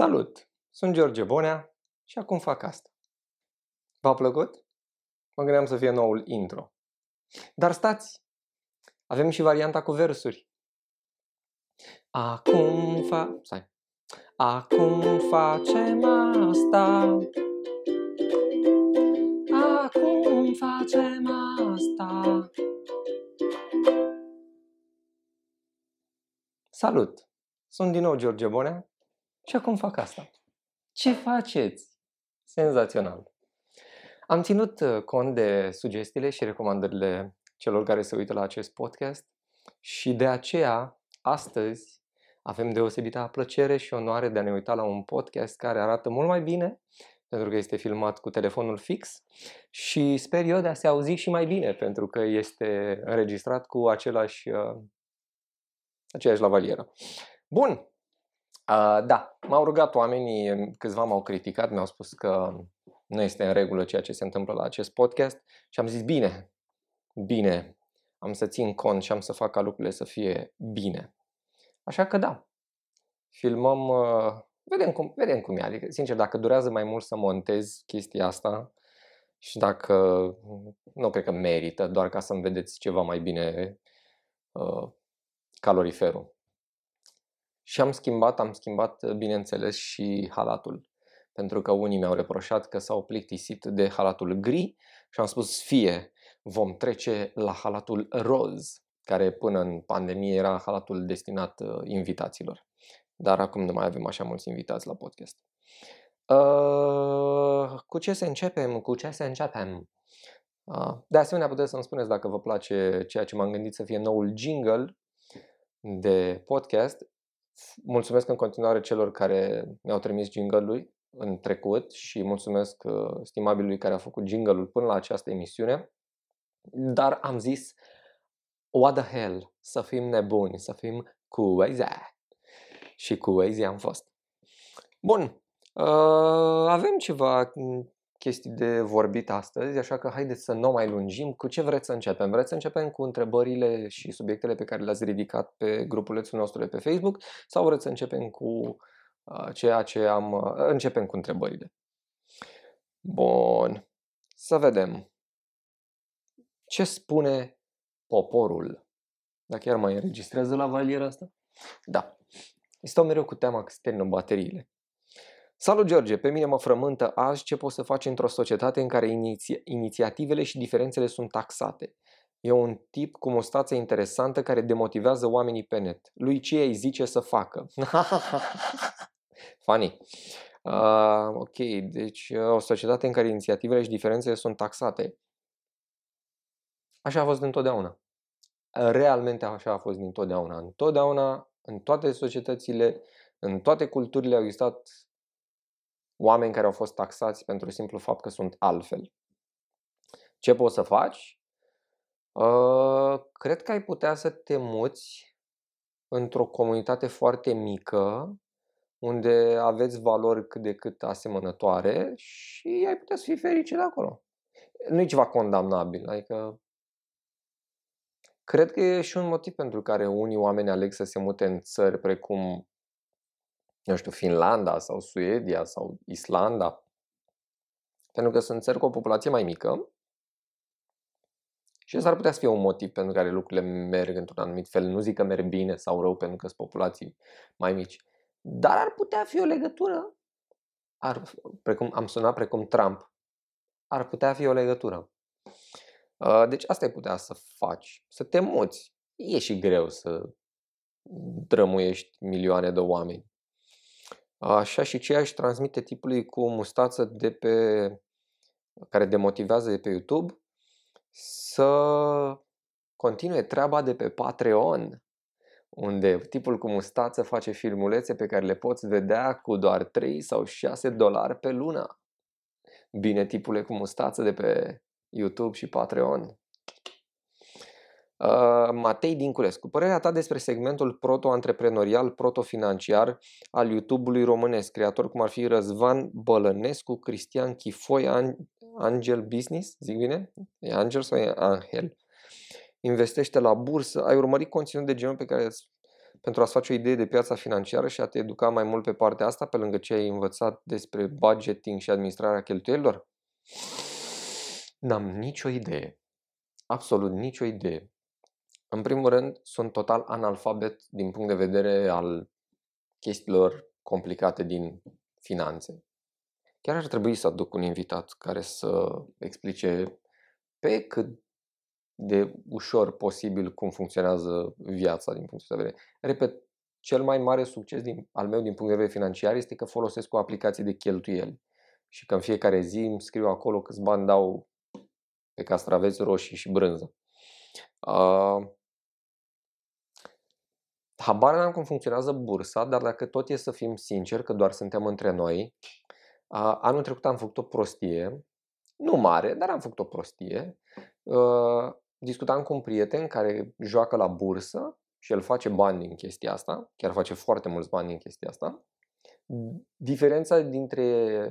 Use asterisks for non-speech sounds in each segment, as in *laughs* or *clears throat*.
Salut! Sunt George Bonea și acum fac asta. V-a plăcut? Mă gândeam să fie noul intro. Dar stați! Avem și varianta cu versuri. Acum fa... Stai. Acum facem asta. Acum facem asta. Salut! Sunt din nou George Bonea și acum fac asta. Ce faceți? Senzațional! Am ținut uh, cont de sugestiile și recomandările celor care se uită la acest podcast și de aceea, astăzi, avem deosebită plăcere și onoare de a ne uita la un podcast care arată mult mai bine pentru că este filmat cu telefonul fix și sper eu de a se auzi și mai bine pentru că este înregistrat cu același, uh, aceeași lavalieră. Bun, Uh, da, m-au rugat oamenii, câțiva m-au criticat, mi-au spus că nu este în regulă ceea ce se întâmplă la acest podcast și am zis bine, bine, am să țin cont și am să fac ca lucrurile să fie bine. Așa că da, filmăm, uh, vedem, cum, vedem cum e. Adică, sincer, dacă durează mai mult să montez chestia asta și dacă nu cred că merită, doar ca să-mi vedeți ceva mai bine uh, caloriferul. Și am schimbat, am schimbat, bineînțeles, și halatul. Pentru că unii mi-au reproșat că s-au plictisit de halatul gri și am spus fie vom trece la halatul roz, care până în pandemie era halatul destinat uh, invitaților. Dar acum nu mai avem așa mulți invitați la podcast. Uh, cu ce să începem? Cu ce să începem? Uh, de asemenea, puteți să-mi spuneți dacă vă place ceea ce m-am gândit să fie noul jingle de podcast mulțumesc în continuare celor care mi-au trimis jingle-ul în trecut și mulțumesc uh, stimabilului care a făcut jingle-ul până la această emisiune. Dar am zis, what the hell, să fim nebuni, să fim cu Waze. Și cu Waze am fost. Bun, uh, avem ceva chestii de vorbit astăzi, așa că haideți să nu mai lungim. Cu ce vreți să începem? Vreți să începem cu întrebările și subiectele pe care le-ați ridicat pe grupulețul nostru de pe Facebook sau vreți să începem cu uh, ceea ce am... Uh, începem cu întrebările. Bun. Să vedem. Ce spune poporul? Dacă chiar mai înregistrează la valiera asta? Da. Stau mereu cu teama că se termină bateriile. Salut George, pe mine mă frământă azi ce poți să faci într-o societate în care iniția- inițiativele și diferențele sunt taxate. E un tip cu mustață interesantă care demotivează oamenii pe net. Lui ce îi zice să facă? *laughs* Funny. Uh, ok, deci o societate în care inițiativele și diferențele sunt taxate. Așa a fost întotdeauna. Realmente așa a fost întotdeauna. Întotdeauna, în toate societățile, în toate culturile au existat oameni care au fost taxați pentru simplu fapt că sunt altfel. Ce poți să faci? Uh, cred că ai putea să te muți într-o comunitate foarte mică, unde aveți valori cât de cât asemănătoare și ai putea să fii fericit de acolo. Nu e ceva condamnabil, adică cred că e și un motiv pentru care unii oameni aleg să se mute în țări precum nu știu, Finlanda sau Suedia sau Islanda, pentru că sunt țări cu o populație mai mică și ăsta ar putea să fie un motiv pentru care lucrurile merg într-un anumit fel. Nu zic că merg bine sau rău pentru că sunt populații mai mici, dar ar putea fi o legătură, ar, precum, am sunat precum Trump, ar putea fi o legătură. Uh, deci asta ai putea să faci, să te muți. E și greu să drămuiești milioane de oameni. Așa și ceea își transmite tipului cu mustață de pe, care demotivează de pe YouTube să continue treaba de pe Patreon, unde tipul cu mustață face filmulețe pe care le poți vedea cu doar 3 sau 6 dolari pe lună. Bine, tipule cu mustață de pe YouTube și Patreon. Uh, Matei Dinculescu, părerea ta despre segmentul proto-antreprenorial, proto-financiar al YouTube-ului românesc, creator cum ar fi Răzvan Bălănescu, Cristian Chifoi, Angel Business, zic bine? E Angel sau e Angel? Investește la bursă, ai urmărit conținut de genul pe care pentru a-ți face o idee de piața financiară și a te educa mai mult pe partea asta, pe lângă ce ai învățat despre budgeting și administrarea cheltuielilor? N-am nicio idee. Absolut nicio idee. În primul rând, sunt total analfabet din punct de vedere al chestiilor complicate din finanțe. Chiar ar trebui să aduc un invitat care să explice pe cât de ușor posibil cum funcționează viața din punctul de vedere. Repet, cel mai mare succes din, al meu din punct de vedere financiar este că folosesc o aplicație de cheltuieli și că în fiecare zi îmi scriu acolo câți bani dau pe castraveți roșii și brânză. Uh, habar n-am cum funcționează bursa, dar dacă tot e să fim sinceri, că doar suntem între noi, uh, anul trecut am făcut o prostie, nu mare, dar am făcut o prostie. Uh, discutam cu un prieten care joacă la bursă și el face bani din chestia asta, chiar face foarte mulți bani din chestia asta. Diferența dintre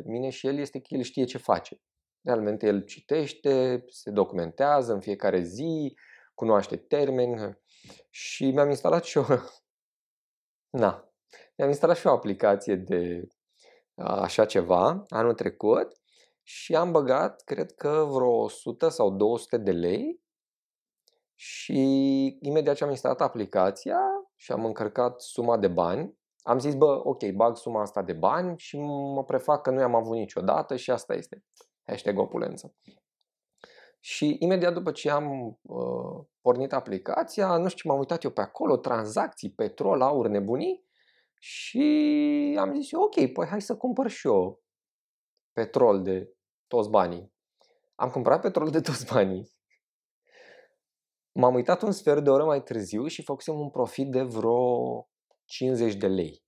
mine și el este că el știe ce face. Realmente el citește, se documentează în fiecare zi, cunoaște termeni și mi-am instalat și o... Na, mi-am instalat și o aplicație de așa ceva anul trecut și am băgat, cred că vreo 100 sau 200 de lei și imediat ce am instalat aplicația și am încărcat suma de bani, am zis, bă, ok, bag suma asta de bani și mă prefac că nu i-am avut niciodată și asta este. Hashtag opulență. Și imediat după ce am uh, pornit aplicația, nu știu ce m-am uitat eu pe acolo, tranzacții, petrol, aur, nebunii și am zis eu, ok, păi hai să cumpăr și eu petrol de toți banii. Am cumpărat petrol de toți banii M-am uitat un sfert de oră mai târziu și făcusem un profit de vreo 50 de lei.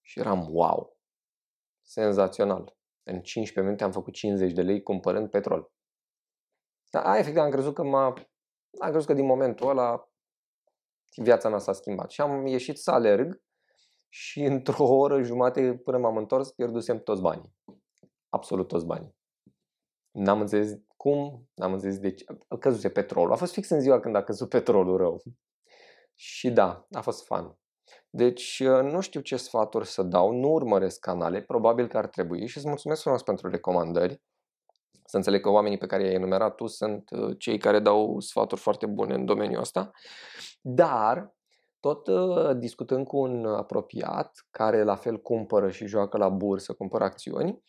Și eram wow, senzațional. În 15 minute am făcut 50 de lei cumpărând petrol. Dar efectiv am crezut că m-a... Am crezut că din momentul ăla viața mea s-a schimbat. Și am ieșit să alerg și *laughs* într-o oră jumate până m-am întors pierdusem toți banii. Absolut toți banii. N-am înțeles cum, n-am înțeles de ce, căzuse petrolul. A fost fix în ziua când a căzut petrolul rău. Și da, a fost fan. Deci uh, nu știu ce sfaturi să dau, nu urmăresc canale, probabil că ar trebui și îți mulțumesc frumos pentru recomandări. Să înțeleg că oamenii pe care i-ai enumerat tu sunt uh, cei care dau sfaturi foarte bune în domeniul ăsta. Dar, tot uh, discutând cu un apropiat care la fel cumpără și joacă la bursă, cumpără acțiuni,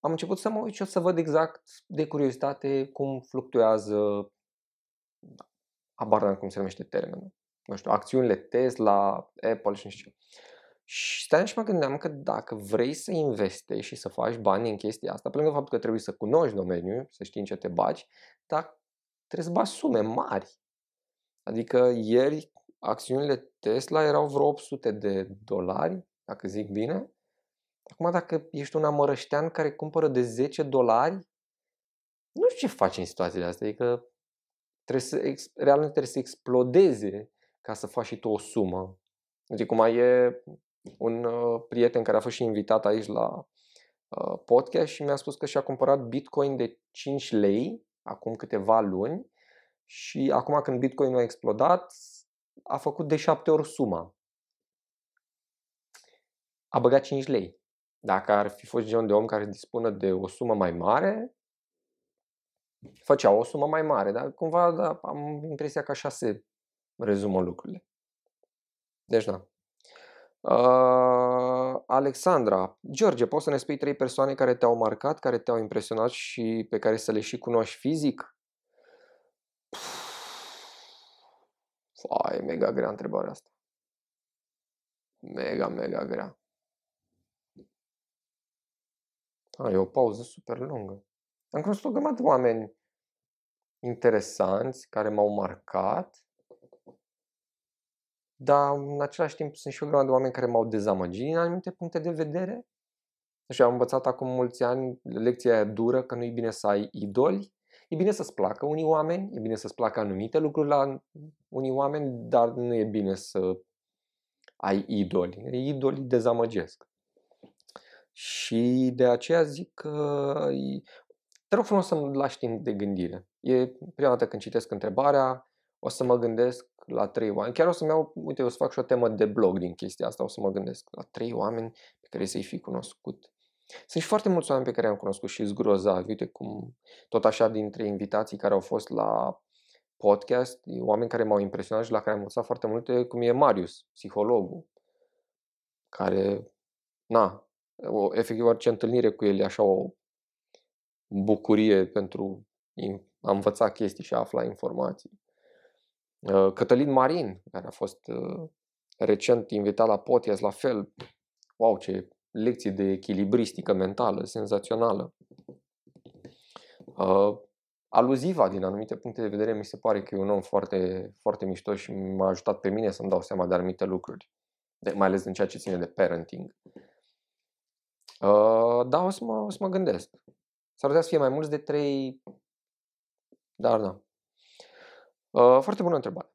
am început să mă uit și o să văd exact de curiozitate cum fluctuează, abar n cum se numește termenul, nu știu, acțiunile Tesla, Apple și nu știu Și stai și mă gândeam că dacă vrei să investești și să faci bani în chestia asta, pe lângă faptul că trebuie să cunoști domeniul, să știi în ce te bagi, dar trebuie să bagi sume mari. Adică ieri acțiunile Tesla erau vreo 800 de dolari, dacă zic bine, Acum, dacă ești un amărăștean care cumpără de 10 dolari, nu știu ce faci în situațiile astea. Adică trebuie să, realmente trebuie să explodeze ca să faci și tu o sumă. Deci cum e un uh, prieten care a fost și invitat aici la uh, podcast și mi-a spus că și-a cumpărat Bitcoin de 5 lei acum câteva luni și acum când Bitcoin a explodat a făcut de 7 ori suma. A băgat 5 lei. Dacă ar fi fost genul de om care dispună de o sumă mai mare, făcea o sumă mai mare, dar cumva da, am impresia că așa se rezumă lucrurile. Deci da. Uh, Alexandra, George, poți să ne spui trei persoane care te-au marcat, care te-au impresionat și pe care să le și cunoști fizic? Fai, mega grea întrebarea asta. Mega, mega grea. A, e o pauză super lungă. Am cunoscut o grămadă de oameni interesanți care m-au marcat, dar în același timp sunt și o grămadă de oameni care m-au dezamăgit din anumite puncte de vedere. Și am învățat acum mulți ani lecția aia dură că nu e bine să ai idoli. E bine să-ți placă unii oameni, e bine să-ți placă anumite lucruri la unii oameni, dar nu e bine să ai idoli. Idolii dezamăgesc. Și de aceea zic că te rog frumos să-mi lași timp de gândire. E prima dată când citesc întrebarea, o să mă gândesc la trei oameni. Chiar o să-mi iau, uite, o să fac și o temă de blog din chestia asta, o să mă gândesc la trei oameni pe care să-i fi cunoscut. Sunt și foarte mulți oameni pe care i-am cunoscut și zgrozavi. Uite cum, tot așa, dintre invitații care au fost la podcast, oameni care m-au impresionat și la care am învățat foarte multe, cum e Marius, psihologul, care, na, o, efectiv orice întâlnire cu el e așa o bucurie pentru a învăța chestii și a afla informații. Uh, Cătălin Marin, care a fost uh, recent invitat la podcast, la fel, wow, ce lecții de echilibristică mentală, senzațională. Uh, aluziva, din anumite puncte de vedere, mi se pare că e un om foarte, foarte mișto și m-a ajutat pe mine să-mi dau seama de anumite lucruri, de, mai ales în ceea ce ține de parenting. Uh, da, o să, mă, o să mă gândesc. S-ar putea să fie mai mulți de trei, dar da. Uh, foarte bună întrebare.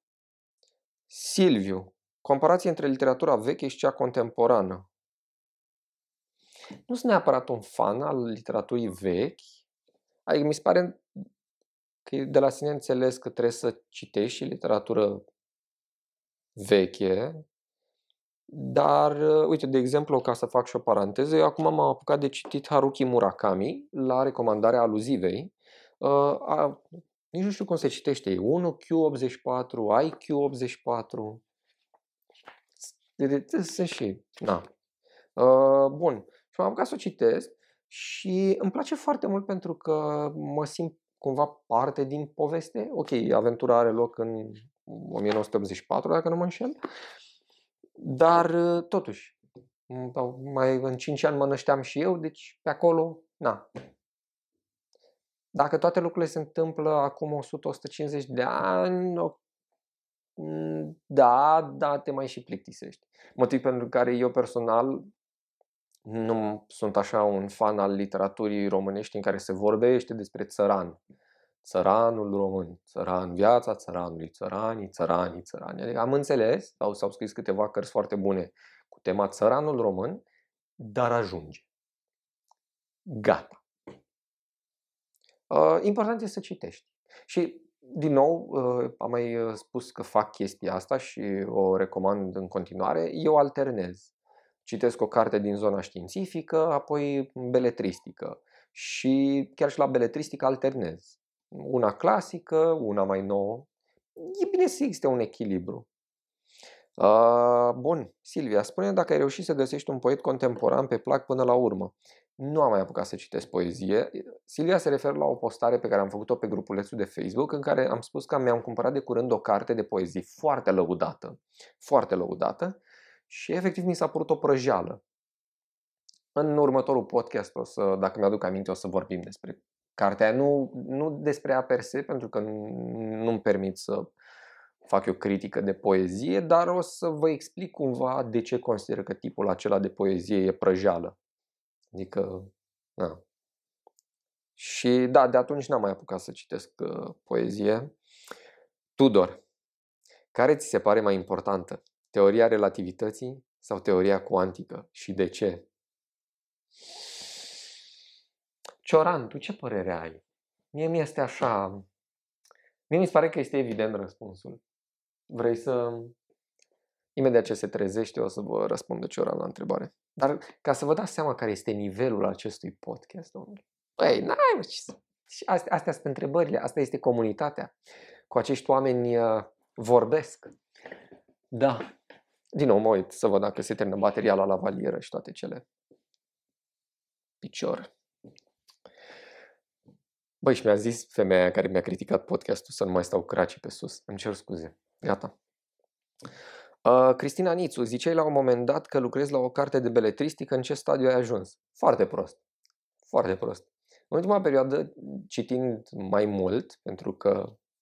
Silviu, comparație între literatura veche și cea contemporană. Nu sunt neapărat un fan al literaturii vechi, adică mi se pare că e de la sine înțeles că trebuie să citești și literatură veche, dar, uite, de exemplu, ca să fac și o paranteză, eu acum m-am apucat de citit Haruki Murakami la recomandarea aluzivei. Uh, a, nici nu știu cum se citește. 1Q84, IQ84. Sunt și... Na. Uh, bun. Și m-am apucat să o citesc și îmi place foarte mult pentru că mă simt cumva parte din poveste. Ok, aventura are loc în 1984, dacă nu mă înșel. Dar totuși, mai în 5 ani mă nășteam și eu, deci pe acolo, na. Dacă toate lucrurile se întâmplă acum 100-150 de ani, da, da, te mai și plictisești. Motiv pentru care eu personal nu sunt așa un fan al literaturii românești în care se vorbește despre țăran. Țăranul român, țăran, viața țăranului, țăranii, țăranii, țăranii. Adică am înțeles, sau s-au scris câteva cărți foarte bune cu tema țăranul român, dar ajunge. Gata. Uh, important este să citești. Și, din nou, uh, am mai uh, spus că fac chestia asta și o recomand în continuare. Eu alternez citesc o carte din zona științifică, apoi beletristică. Și chiar și la beletristică alternez. Una clasică, una mai nouă. E bine să existe un echilibru. Uh, bun, Silvia, spune dacă ai reușit să găsești un poet contemporan pe plac până la urmă. Nu am mai apucat să citesc poezie. Silvia se referă la o postare pe care am făcut-o pe grupulețul de Facebook în care am spus că mi-am cumpărat de curând o carte de poezie foarte lăudată, foarte lăudată și efectiv mi s-a părut o prăjeală. În următorul podcast, o să, dacă mi-aduc aminte, o să vorbim despre cartea Nu, nu despre ea per se, pentru că nu, nu-mi permit să fac o critică de poezie, dar o să vă explic cumva de ce consider că tipul acela de poezie e prăjeală. Adică, na. Și da, de atunci n-am mai apucat să citesc uh, poezie. Tudor, care ți se pare mai importantă? Teoria relativității sau teoria cuantică și de ce? Cioran, tu ce părere ai? Mie mi este așa... Mie mi se pare că este evident răspunsul. Vrei să... Imediat ce se trezește o să vă răspundă Cioran la întrebare. Dar ca să vă dați seama care este nivelul acestui podcast, domnule. Păi, n-ai, mă, ce... Astea, astea sunt întrebările, asta este comunitatea. Cu acești oameni uh, vorbesc. Da, din nou mă uit să văd dacă se termină bateria la lavalieră și toate cele. Picior. Băi, și mi-a zis femeia care mi-a criticat podcastul să nu mai stau craci pe sus. Îmi cer scuze. Gata. Uh, Cristina Nițu, ziceai la un moment dat că lucrezi la o carte de beletristică, în ce stadiu ai ajuns? Foarte prost. Foarte prost. În ultima perioadă, citind mai mult, pentru că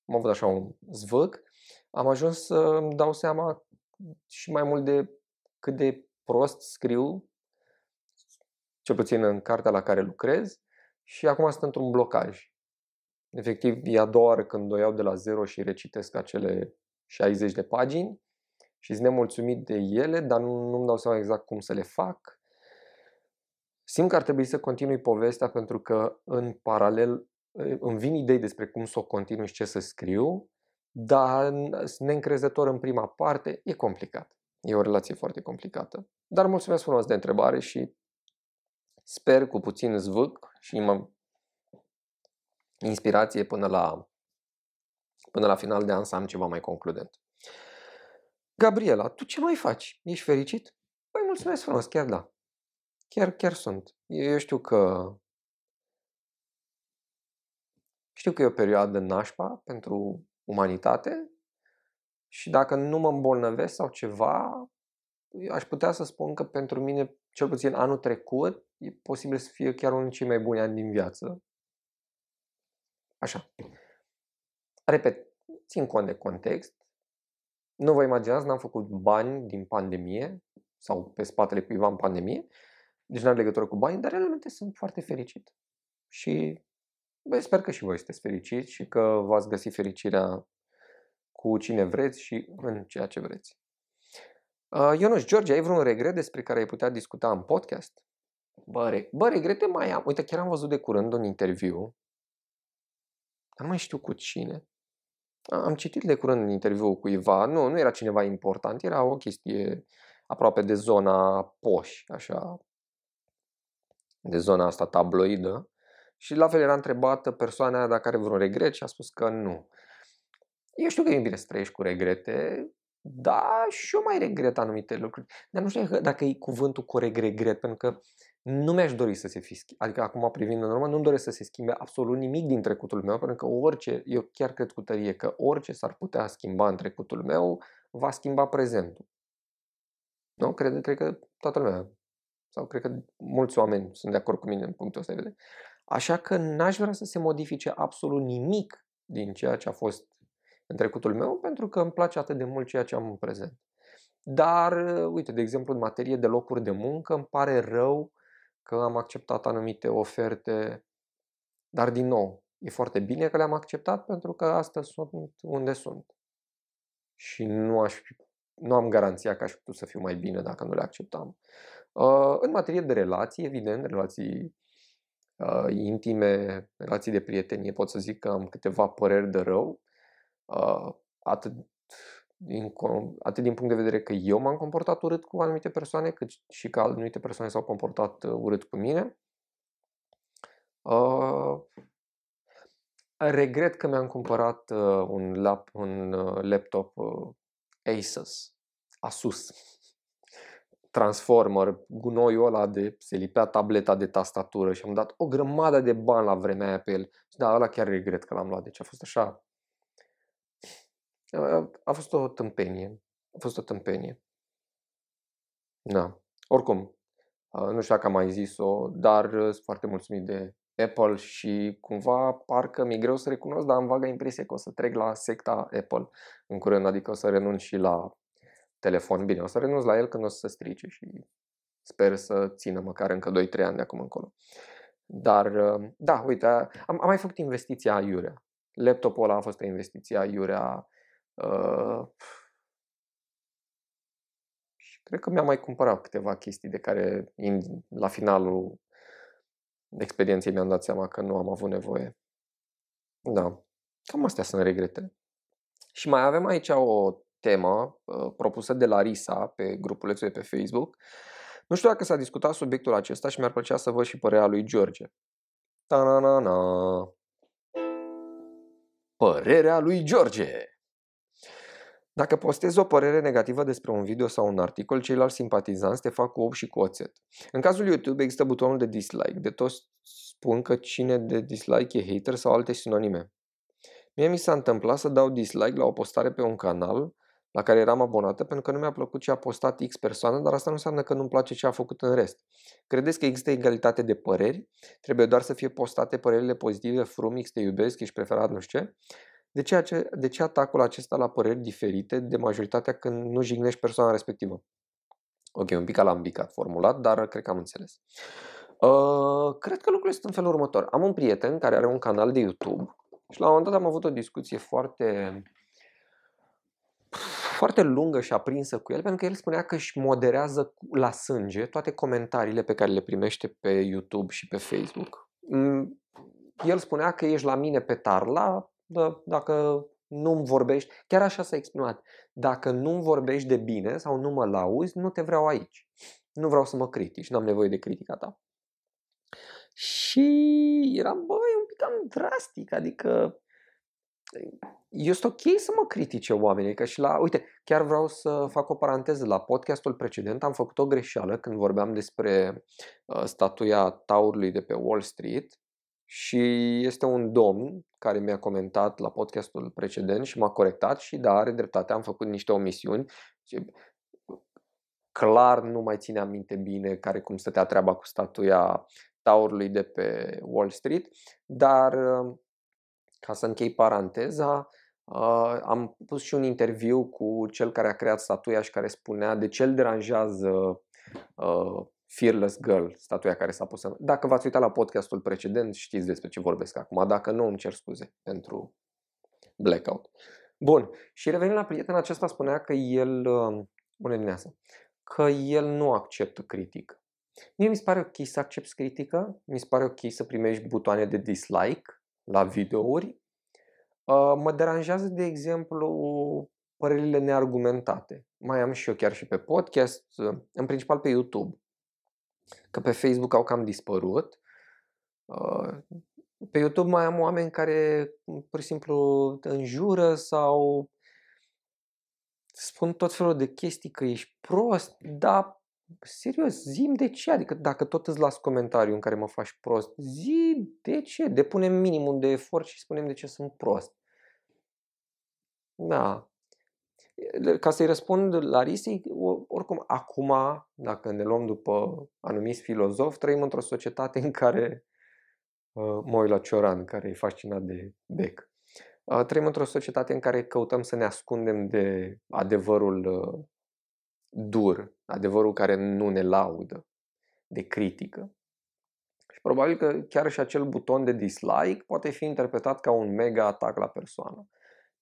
am avut așa un zvâc, am ajuns să îmi dau seama și mai mult de cât de prost scriu, cel puțin în cartea la care lucrez, și acum sunt într-un blocaj. Efectiv, e a doua oară când o iau de la zero și recitesc acele 60 de pagini și sunt nemulțumit de ele, dar nu, nu-mi dau seama exact cum să le fac. Simt că ar trebui să continui povestea pentru că în paralel îmi vin idei despre cum să o continui și ce să scriu, dar neîncrezător în prima parte, e complicat. E o relație foarte complicată. Dar mulțumesc frumos de întrebare și sper cu puțin zvâc și inspirație până la, până la final de an să am ceva mai concludent. Gabriela, tu ce mai faci? Ești fericit? Păi mulțumesc frumos, chiar da. Chiar, chiar sunt. Eu știu că știu că e o perioadă nașpa pentru umanitate și dacă nu mă îmbolnăvesc sau ceva, aș putea să spun că pentru mine, cel puțin anul trecut, e posibil să fie chiar unul dintre cei mai buni ani din viață. Așa. Repet, țin cont de context. Nu vă imaginați, n-am făcut bani din pandemie sau pe spatele cuiva în pandemie, deci n-am legătură cu bani, dar realmente sunt foarte fericit. Și bă, sper că și voi sunteți fericiți și că v-ați găsit fericirea cu cine vreți și în ceea ce vreți. Uh, Ionuș, George, ai vreun regret despre care ai putea discuta în podcast? Bă, re- bă, regrete mai am. Uite, chiar am văzut de curând un interviu. Nu mai știu cu cine. Am citit de curând un interviu cu cuiva. Nu, nu era cineva important. Era o chestie aproape de zona poș, așa. De zona asta tabloidă. Și la fel era întrebată persoana aia dacă are vreun regret și a spus că nu. Eu știu că e bine să trăiești cu regrete, da, și eu mai regret anumite lucruri. Dar nu știu dacă e cuvântul corect regret, pentru că nu mi-aș dori să se fi schimbat. Adică acum privind în urmă, nu-mi doresc să se schimbe absolut nimic din trecutul meu, pentru că orice, eu chiar cred cu tărie că orice s-ar putea schimba în trecutul meu, va schimba prezentul. Nu? Cred, cred că toată lumea, sau cred că mulți oameni sunt de acord cu mine în punctul ăsta de vedere. Așa că n-aș vrea să se modifice absolut nimic din ceea ce a fost în trecutul meu, pentru că îmi place atât de mult ceea ce am în prezent. Dar, uite, de exemplu, în materie de locuri de muncă, îmi pare rău că am acceptat anumite oferte, dar din nou, e foarte bine că le-am acceptat pentru că astăzi sunt unde sunt. Și nu, aș, nu am garanția că aș putea să fiu mai bine dacă nu le acceptam. Uh, în materie de relații, evident, relații uh, intime, relații de prietenie, pot să zic că am câteva păreri de rău, uh, atât din, atât din punct de vedere că eu m-am comportat urât cu anumite persoane, cât și că anumite persoane s-au comportat uh, urât cu mine. Uh, regret că mi-am cumpărat uh, un, lap, un uh, laptop uh, Asus, Asus, Transformer, gunoiul ăla de se lipea tableta de tastatură și am dat o grămadă de bani la vremea aia pe el. Și da, ăla chiar regret că l-am luat. Deci a fost așa a fost o tâmpenie. A fost o tâmpenie. Da. Oricum, nu știu dacă am mai zis-o, dar sunt foarte mulțumit de Apple și cumva parcă mi-e greu să recunosc, dar am vaga impresie că o să trec la secta Apple în curând, adică o să renunț și la telefon. Bine, o să renunț la el când o să se strice și sper să țină măcar încă 2-3 ani de acum încolo. Dar, da, uite, am, am mai făcut investiția iurea. Laptopul ăla a fost o investiție iurea Uh, și cred că mi-am mai cumpărat câteva chestii de care la finalul experienței mi-am dat seama că nu am avut nevoie. Da, cam astea sunt regretele. Și mai avem aici o temă uh, propusă de Larisa pe grupulețul de pe Facebook. Nu știu dacă s-a discutat subiectul acesta și mi-ar plăcea să văd și părerea lui George. Ta-na-na-na. Părerea lui George. Dacă postezi o părere negativă despre un video sau un articol, ceilalți simpatizanți te fac cu 8 și cu oțet. În cazul YouTube există butonul de dislike. De toți spun că cine de dislike e hater sau alte sinonime. Mie mi s-a întâmplat să dau dislike la o postare pe un canal la care eram abonată pentru că nu mi-a plăcut ce a postat X persoană, dar asta nu înseamnă că nu-mi place ce a făcut în rest. Credeți că există egalitate de păreri? Trebuie doar să fie postate părerile pozitive, frum, X te iubesc, ești preferat, nu știu ce? De ce, ace- de ce atacul acesta la păreri diferite de majoritatea când nu jignești persoana respectivă? Ok, un pic alambicat formulat, dar cred că am înțeles. Uh, cred că lucrurile sunt în felul următor. Am un prieten care are un canal de YouTube și la un moment dat am avut o discuție foarte foarte lungă și aprinsă cu el, pentru că el spunea că își moderează la sânge toate comentariile pe care le primește pe YouTube și pe Facebook. Mm, el spunea că ești la mine pe tarla, da, dacă nu-mi vorbești, chiar așa s-a exprimat, dacă nu-mi vorbești de bine sau nu mă lauzi, nu te vreau aici. Nu vreau să mă critici, nu am nevoie de critica ta. Și eram, băi, un pic cam drastic, adică este ok să mă critique oamenii, că și la, uite, chiar vreau să fac o paranteză, la podcastul precedent am făcut o greșeală când vorbeam despre uh, statuia taurului de pe Wall Street și este un domn care mi-a comentat la podcastul precedent și m-a corectat și da, are dreptate, am făcut niște omisiuni. Clar nu mai ține aminte bine care cum stătea treaba cu statuia taurului de pe Wall Street, dar uh, ca să închei paranteza, uh, am pus și un interviu cu cel care a creat statuia și care spunea de ce îl deranjează uh, Fearless Girl, statuia care s-a pus în... Dacă v-ați uitat la podcastul precedent, știți despre ce vorbesc acum. Dacă nu, îmi cer scuze pentru blackout. Bun. Și revenind la prietenul acesta, spunea că el, uh, bună dimineața, că el nu acceptă critică. Mie mi se pare ok să accepti critică, mi se pare ok să primești butoane de dislike, la videouri. Uh, mă deranjează, de exemplu, părerile neargumentate. Mai am și eu chiar și pe podcast, uh, în principal pe YouTube. Că pe Facebook au cam dispărut. Uh, pe YouTube mai am oameni care pur și simplu înjură sau spun tot felul de chestii că ești prost, dar serios, zim de ce, adică dacă tot îți las comentariu în care mă faci prost, zi de ce, depunem minimum de efort și spunem de ce sunt prost. Da. Ca să-i răspund la Risi, oricum, acum, dacă ne luăm după anumiți filozofi, trăim într-o societate în care, uh, mă uit la Cioran, care e fascinat de bec, uh, trăim într-o societate în care căutăm să ne ascundem de adevărul uh, dur, adevărul care nu ne laudă, de critică. Și probabil că chiar și acel buton de dislike poate fi interpretat ca un mega atac la persoană.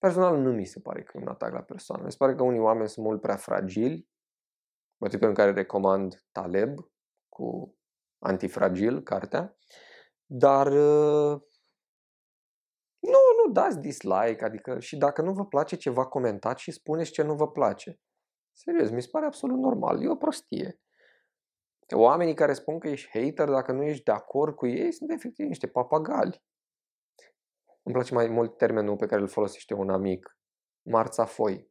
Personal nu mi se pare că e un atac la persoană. Mi se pare că unii oameni sunt mult prea fragili, motiv în care recomand Taleb cu Antifragil, cartea, dar uh, nu, nu dați dislike, adică și dacă nu vă place ceva, comentați și spuneți ce nu vă place. Serios, mi se pare absolut normal. E o prostie. Oamenii care spun că ești hater dacă nu ești de acord cu ei sunt efectiv niște papagali. Îmi place mai mult termenul pe care îl folosește un amic, marțafoi.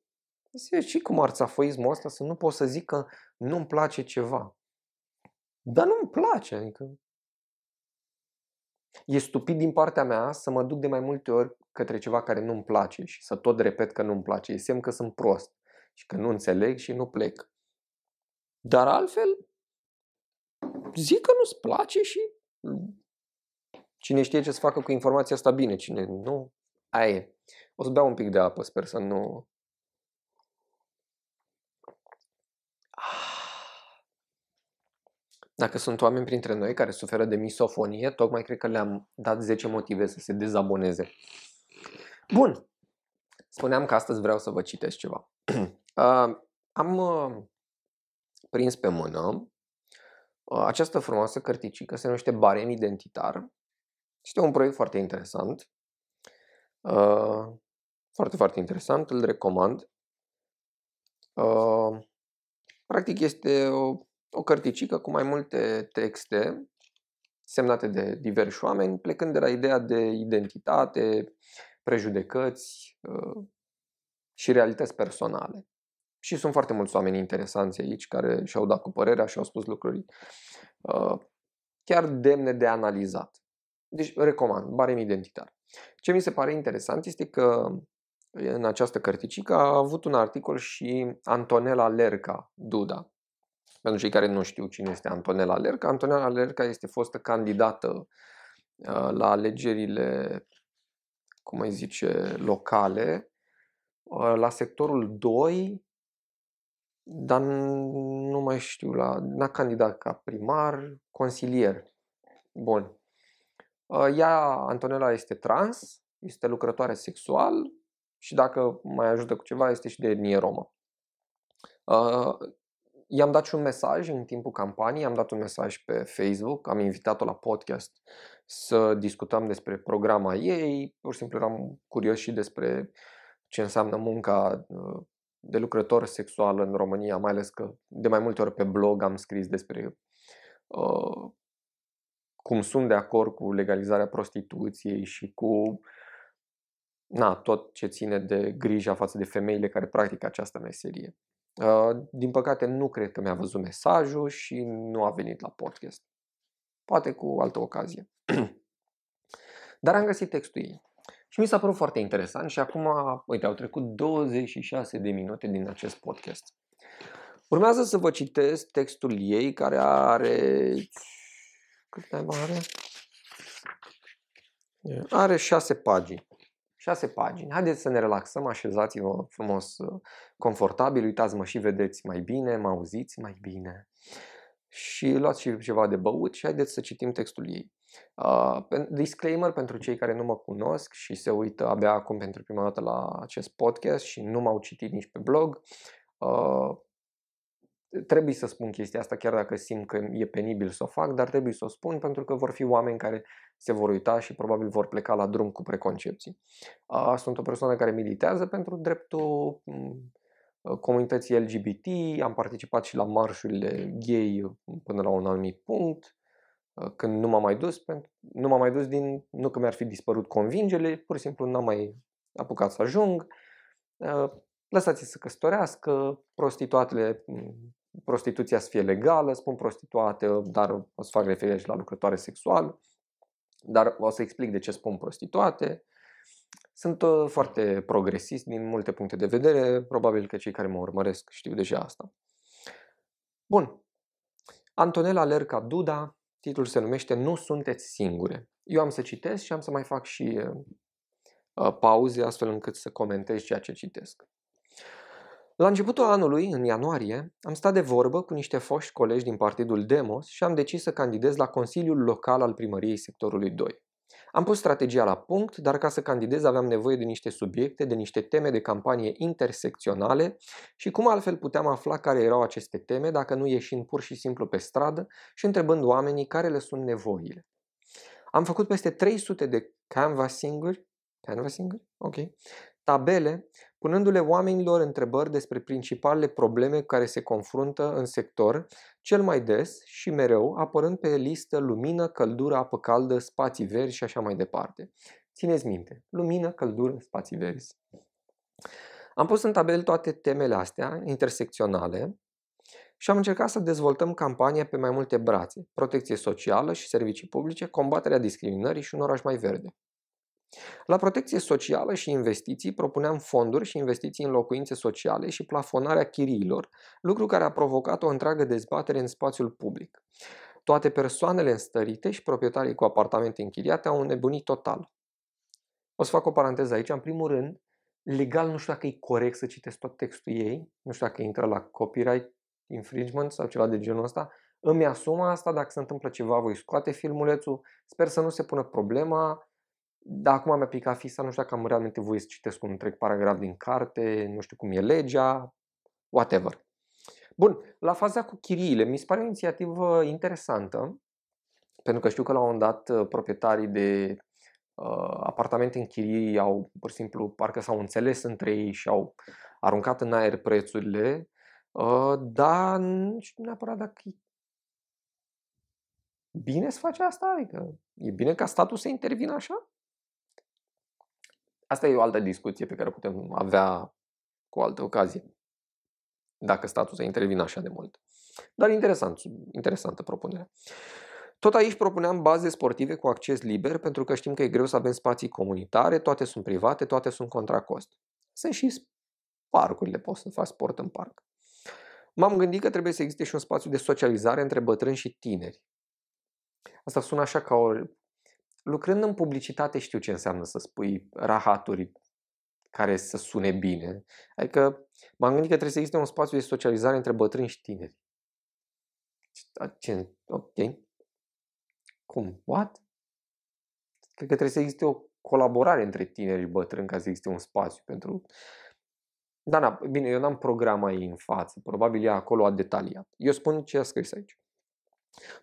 Zice, și cu marțafoismul ăsta să nu pot să zic că nu-mi place ceva. Dar nu-mi place, adică... E stupid din partea mea să mă duc de mai multe ori către ceva care nu-mi place și să tot repet că nu-mi place. E semn că sunt prost și că nu înțeleg și nu plec. Dar altfel, zic că nu-ți place și cine știe ce să facă cu informația asta bine, cine nu, aia e. O să beau un pic de apă, sper să nu... Dacă sunt oameni printre noi care suferă de misofonie, tocmai cred că le-am dat 10 motive să se dezaboneze. Bun. Spuneam că astăzi vreau să vă citesc ceva. Uh, *clears throat* am uh, prins pe mână uh, această frumoasă cărticică, se numește Barem Identitar. Este un proiect foarte interesant. Uh, foarte, foarte interesant, îl recomand. Uh, practic este o, o cărticică cu mai multe texte semnate de diversi oameni, plecând de la ideea de identitate, prejudecăți uh, și realități personale. Și sunt foarte mulți oameni interesanți aici care și-au dat cu părerea și au spus lucruri uh, chiar demne de analizat. Deci recomand, barem identitar. Ce mi se pare interesant este că în această cărticică a avut un articol și Antonella Lerca Duda. Pentru cei care nu știu cine este Antonella Lerca, Antonella Lerca este fostă candidată uh, la alegerile, cum îi zice, locale, uh, la sectorul 2 dar nu mai știu, la, n-a candidat ca primar, consilier. Bun. Uh, ea, Antonella, este trans, este lucrătoare sexual și dacă mai ajută cu ceva, este și de etnie romă. Uh, i-am dat și un mesaj în timpul campaniei, am dat un mesaj pe Facebook, am invitat-o la podcast să discutăm despre programa ei, pur și simplu eram curios și despre ce înseamnă munca uh, de lucrător sexual în România, mai ales că de mai multe ori pe blog am scris despre uh, cum sunt de acord cu legalizarea prostituției și cu na, tot ce ține de grija față de femeile care practică această meserie. Uh, din păcate nu cred că mi-a văzut mesajul și nu a venit la podcast. Poate cu altă ocazie. *clears throat* Dar am găsit textul ei. Și mi s-a părut foarte interesant și acum, uite, au trecut 26 de minute din acest podcast. Urmează să vă citesc textul ei care are... Cât mai are? Are șase pagini. Șase pagini. Haideți să ne relaxăm, așezați-vă frumos, confortabil, uitați-mă și vedeți mai bine, mă auziți mai bine. Și luați și ceva de băut și haideți să citim textul ei. Uh, disclaimer pentru cei care nu mă cunosc și se uită abia acum pentru prima dată la acest podcast și nu m-au citit nici pe blog. Uh, trebuie să spun chestia asta chiar dacă simt că e penibil să o fac, dar trebuie să o spun pentru că vor fi oameni care se vor uita și probabil vor pleca la drum cu preconcepții. Uh, sunt o persoană care militează pentru dreptul mm, comunității LGBT, am participat și la marșurile gay până la un anumit punct când nu m-am mai dus, nu m-am mai dus din, nu că mi-ar fi dispărut convingele, pur și simplu n-am mai apucat să ajung. Lăsați să căsătorească, prostituatele, prostituția să fie legală, spun prostituate, dar o să fac referire și la lucrătoare sexuală, dar o să explic de ce spun prostituate. Sunt uh, foarte progresist din multe puncte de vedere, probabil că cei care mă urmăresc știu deja asta. Bun. Antonela Lerca Duda Titlul se numește Nu sunteți singure. Eu am să citesc și am să mai fac și uh, uh, pauze astfel încât să comentez ceea ce citesc. La începutul anului, în ianuarie, am stat de vorbă cu niște foști colegi din partidul Demos și am decis să candidez la Consiliul Local al Primăriei Sectorului 2. Am pus strategia la punct, dar ca să candidez aveam nevoie de niște subiecte, de niște teme de campanie intersecționale și cum altfel puteam afla care erau aceste teme dacă nu ieșind pur și simplu pe stradă și întrebând oamenii care le sunt nevoile. Am făcut peste 300 de canvassing-uri, canvassing ok, tabele, punându-le oamenilor întrebări despre principalele probleme cu care se confruntă în sector, cel mai des și mereu apărând pe listă lumină, căldură, apă caldă, spații verzi și așa mai departe. Țineți minte, lumină, căldură, spații verzi. Am pus în tabel toate temele astea intersecționale și am încercat să dezvoltăm campania pe mai multe brațe, protecție socială și servicii publice, combaterea discriminării și un oraș mai verde. La protecție socială și investiții propuneam fonduri și investiții în locuințe sociale și plafonarea chiriilor, lucru care a provocat o întreagă dezbatere în spațiul public. Toate persoanele înstărite și proprietarii cu apartamente închiriate au înnebunit total. O să fac o paranteză aici. În primul rând, legal nu știu dacă e corect să citesc tot textul ei, nu știu dacă intră la copyright infringement sau ceva de genul ăsta. Îmi asum asta, dacă se întâmplă ceva, voi scoate filmulețul. Sper să nu se pună problema dar acum mi-a picat fisa, nu știu dacă am realmente voie să citesc un întreg paragraf din carte, nu știu cum e legea, whatever. Bun, la faza cu chiriile, mi se pare o inițiativă interesantă, pentru că știu că la un moment dat uh, proprietarii de uh, apartamente în chirii au, pur și simplu, parcă s-au înțeles între ei și au aruncat în aer prețurile, uh, dar nu știu neapărat dacă e bine să faci asta, adică e bine ca statul să intervină așa? Asta e o altă discuție pe care o putem avea cu o altă ocazie. Dacă statul să intervină așa de mult. Dar interesant, interesantă propunere. Tot aici propuneam baze sportive cu acces liber, pentru că știm că e greu să avem spații comunitare, toate sunt private, toate sunt contra cost. Sunt și parcurile, poți să faci sport în parc. M-am gândit că trebuie să existe și un spațiu de socializare între bătrâni și tineri. Asta sună așa ca o lucrând în publicitate știu ce înseamnă să spui rahaturi care să sune bine. Adică m-am gândit că trebuie să existe un spațiu de socializare între bătrâni și tineri. Ce? Ok. Cum? What? Cred că trebuie să existe o colaborare între tineri și bătrâni ca să existe un spațiu pentru... Da, da, bine, eu n-am programa ei în față. Probabil ea acolo a detaliat. Eu spun ce a scris aici.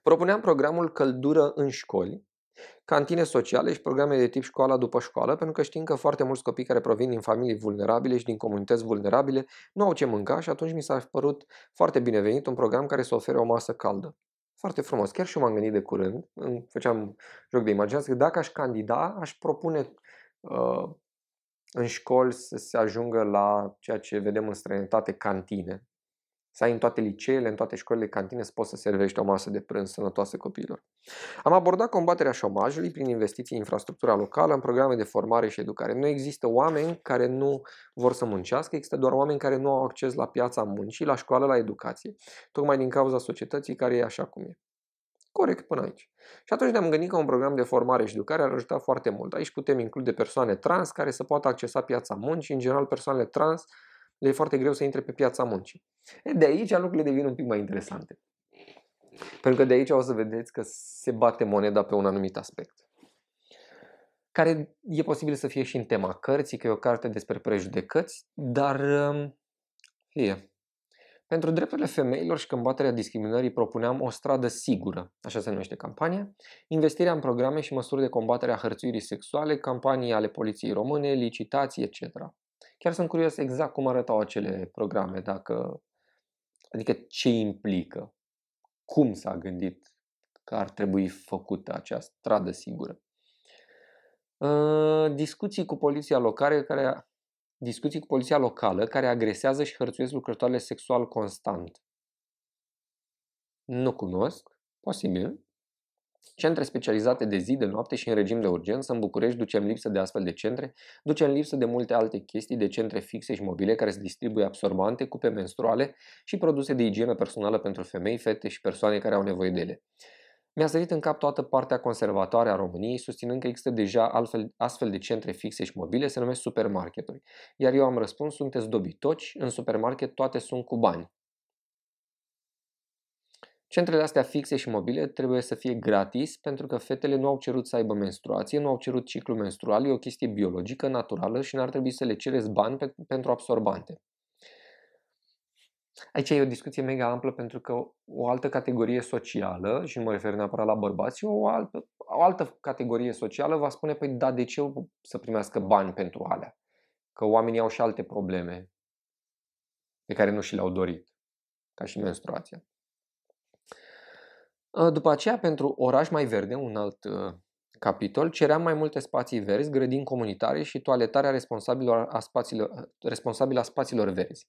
Propuneam programul Căldură în școli, cantine sociale și programe de tip școala după școală, pentru că știm că foarte mulți copii care provin din familii vulnerabile și din comunități vulnerabile nu au ce mânca și atunci mi s-a părut foarte binevenit un program care să ofere o masă caldă. Foarte frumos. Chiar și eu m-am gândit de curând, făceam joc de imaginație, că dacă aș candida, aș propune uh, în școli să se ajungă la ceea ce vedem în străinătate, cantine să ai în toate liceele, în toate școlile cantine să poți să servești o masă de prânz sănătoasă copiilor. Am abordat combaterea șomajului prin investiții în infrastructura locală, în programe de formare și educare. Nu există oameni care nu vor să muncească, există doar oameni care nu au acces la piața muncii, la școală, la educație, tocmai din cauza societății care e așa cum e. Corect până aici. Și atunci ne-am gândit că un program de formare și educare ar ajuta foarte mult. Aici putem include persoane trans care să poată accesa piața muncii. În general, persoanele trans le e foarte greu să intre pe piața muncii. E, de aici lucrurile devin un pic mai interesante. Pentru că de aici o să vedeți că se bate moneda pe un anumit aspect. Care e posibil să fie și în tema cărții, că e o carte despre prejudecăți, dar um, e. Pentru drepturile femeilor și combaterea discriminării propuneam o stradă sigură, așa se numește campania, investirea în programe și măsuri de combatere a hărțuirii sexuale, campanii ale poliției române, licitații, etc. Chiar sunt curios exact cum arătau acele programe, dacă, adică ce implică, cum s-a gândit că ar trebui făcută această stradă sigură. Uh, discuții cu poliția locală care discuții cu poliția locală care agresează și hărțuiesc lucrătoarele sexual constant. Nu cunosc, posibil. Centre specializate de zi, de noapte și în regim de urgență. În București ducem lipsă de astfel de centre, ducem lipsă de multe alte chestii de centre fixe și mobile care se distribuie absorbante, cupe menstruale și produse de igienă personală pentru femei, fete și persoane care au nevoie de ele. Mi-a sărit în cap toată partea conservatoare a României, susținând că există deja altfel, astfel de centre fixe și mobile, se numesc supermarketuri. Iar eu am răspuns, sunteți dobitoci, în supermarket toate sunt cu bani. Centrele astea fixe și mobile trebuie să fie gratis pentru că fetele nu au cerut să aibă menstruație, nu au cerut ciclu menstrual, e o chestie biologică, naturală și n-ar trebui să le cereți bani pe, pentru absorbante. Aici e o discuție mega amplă pentru că o altă categorie socială, și nu mă refer neapărat la bărbați, o altă, o altă categorie socială va spune, păi da, de ce să primească bani pentru alea? Că oamenii au și alte probleme pe care nu și le-au dorit, ca și menstruația. Ă, după aceea, pentru oraș mai verde, un alt ă, capitol, ceream mai multe spații verzi, grădini comunitare și toaletarea responsabilă a spațiilor, responsabilă a spațiilor verzi.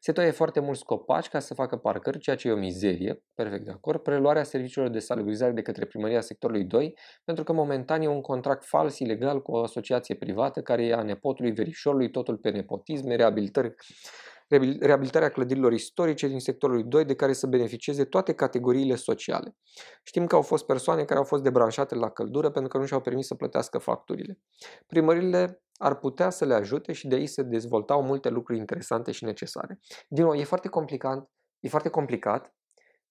Se toie foarte mulți copaci ca să facă parcări, ceea ce e o mizerie, perfect de acord, preluarea serviciilor de salubrizare de către primăria sectorului 2, pentru că momentan e un contract fals ilegal cu o asociație privată care e a nepotului verișorului, totul pe nepotisme, reabilitări reabilitarea clădirilor istorice din sectorul 2 de care să beneficieze toate categoriile sociale. Știm că au fost persoane care au fost debranșate la căldură pentru că nu și-au permis să plătească facturile. Primările ar putea să le ajute și de aici se dezvoltau multe lucruri interesante și necesare. Din nou, e foarte complicat, e foarte complicat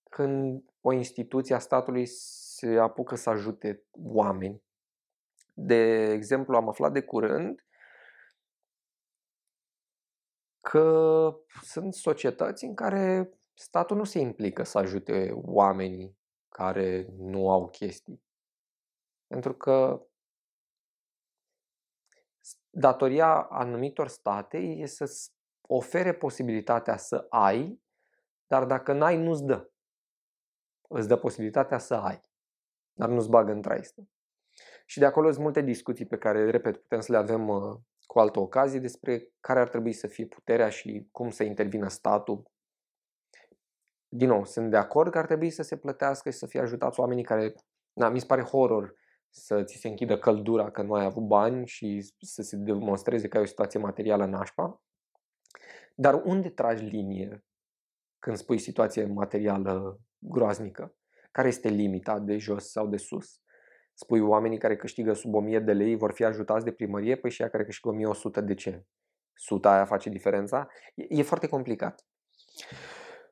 când o instituție a statului se apucă să ajute oameni. De exemplu, am aflat de curând că sunt societăți în care statul nu se implică să ajute oamenii care nu au chestii. Pentru că datoria anumitor state e să ofere posibilitatea să ai, dar dacă n-ai, nu-ți dă. Îți dă posibilitatea să ai, dar nu-ți bagă în traistă. Și de acolo sunt multe discuții pe care, repet, putem să le avem uh, cu altă ocazie despre care ar trebui să fie puterea și cum să intervină statul. Din nou, sunt de acord că ar trebui să se plătească și să fie ajutați oamenii care, na, mi se pare horror să ți se închidă căldura că nu ai avut bani și să se demonstreze că ai o situație materială nașpa. Dar unde tragi linie când spui situație materială groaznică? Care este limita de jos sau de sus? Spui oamenii care câștigă sub 1000 de lei vor fi ajutați de primărie, păi și ea care câștigă 1100 de ce? Suta aia face diferența? E, e foarte complicat.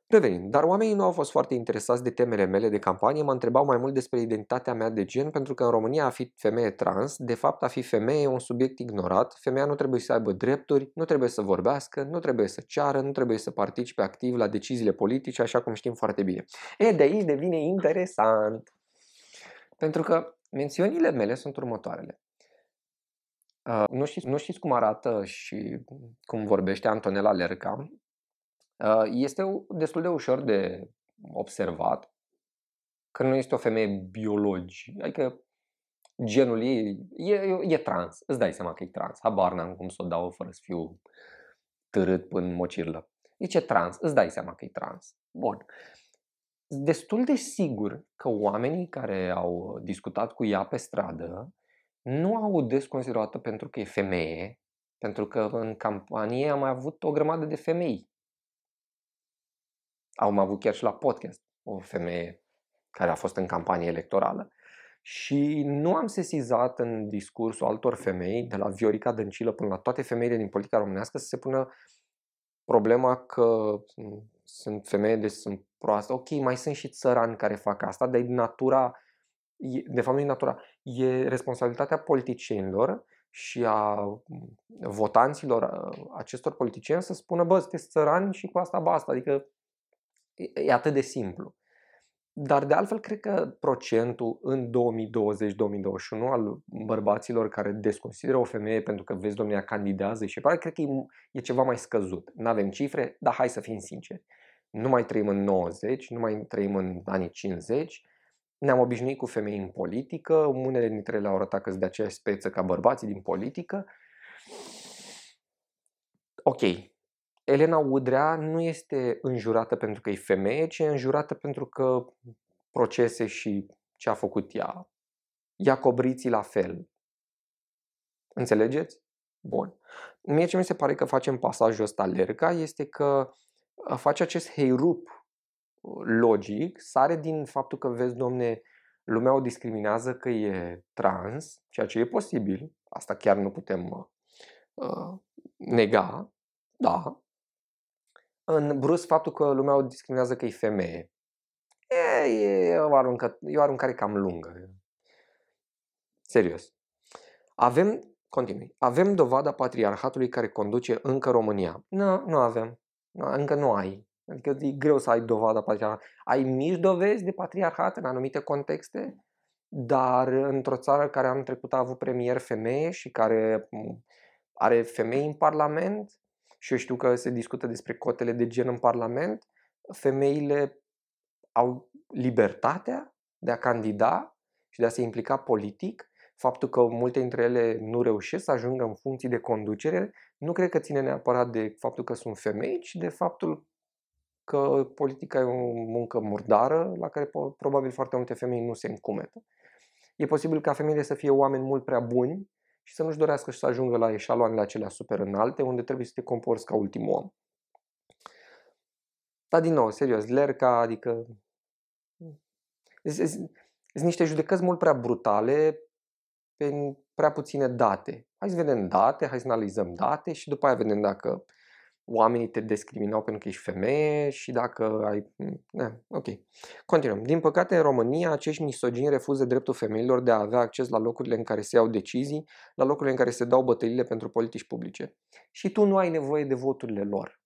Revenim, dar oamenii nu au fost foarte interesați de temele mele de campanie, mă întrebau mai mult despre identitatea mea de gen, pentru că în România a fi femeie trans, de fapt a fi femeie e un subiect ignorat, femeia nu trebuie să aibă drepturi, nu trebuie să vorbească, nu trebuie să ceară, nu trebuie să participe activ la deciziile politice, așa cum știm foarte bine. E, de aici devine interesant. Pentru că Mențiunile mele sunt următoarele. Uh, nu, știți, nu știți cum arată și cum vorbește Antonella Lerca. Uh, este destul de ușor de observat că nu este o femeie biologi, adică genul ei e, e, e trans, îți dai seama că e trans, habar n-am cum să o dau fără să fiu târât până mocirlă. Zice trans, îți dai seama că e trans. Bun. Destul de sigur că oamenii care au discutat cu ea pe stradă nu au desconsiderată pentru că e femeie, pentru că în campanie am mai avut o grămadă de femei. Au avut chiar și la podcast o femeie care a fost în campanie electorală. Și nu am sesizat în discursul altor femei, de la Viorica Dăncilă până la toate femeile din politica românească, să se pună problema că sunt femei de sunt proaste. Ok, mai sunt și țărani care fac asta, dar e natura, de fapt nu e natura, e responsabilitatea politicienilor și a votanților acestor politicieni să spună, bă, sunteți țărani și cu asta basta. Adică e atât de simplu. Dar de altfel, cred că procentul în 2020-2021 al bărbaților care desconsideră o femeie pentru că vezi, domnule, candidează și pare, cred că e, e ceva mai scăzut. Nu avem cifre, dar hai să fim sinceri. Nu mai trăim în 90, nu mai trăim în anii 50, ne-am obișnuit cu femei în politică, unele dintre ele au arătat că sunt de aceeași speță ca bărbații din politică. Ok, Elena Udrea nu este înjurată pentru că e femeie, ci e înjurată pentru că procese și ce a făcut ea. Iacobriții la fel. Înțelegeți? Bun. Mie ce mi se pare că facem pasajul ăsta lerca este că face acest heirup logic, sare din faptul că, vezi, domne, lumea o discriminează că e trans, ceea ce e posibil, asta chiar nu putem uh, nega, da, în brusc faptul că lumea o discriminează că e femeie. E, e, o, aruncă, e o aruncare cam lungă. Serios. Avem, continui, avem dovada patriarhatului care conduce încă România. Nu, nu avem. Nu, încă nu ai. Adică e greu să ai dovada patriarhatului. Ai mici dovezi de patriarhat în anumite contexte, dar într-o țară care anul trecut a avut premier femeie și care are femei în Parlament, și eu știu că se discută despre cotele de gen în Parlament, femeile au libertatea de a candida și de a se implica politic. Faptul că multe dintre ele nu reușesc să ajungă în funcții de conducere, nu cred că ține neapărat de faptul că sunt femei, ci de faptul că politica e o muncă murdară la care probabil foarte multe femei nu se încumetă. E posibil ca femeile să fie oameni mult prea buni și să nu-și dorească și să ajungă la eșaloanele acelea super înalte, unde trebuie să te comporți ca ultimul om. Dar din nou, serios, lerca, adică sunt niște judecăți mult prea brutale pe prea puține date. Hai să vedem date, hai să analizăm date și după aia vedem dacă oamenii te discriminau pentru că ești femeie și dacă ai... Ne, ok. Continuăm. Din păcate, în România, acești misogini refuză dreptul femeilor de a avea acces la locurile în care se iau decizii, la locurile în care se dau bătăliile pentru politici publice. Și tu nu ai nevoie de voturile lor.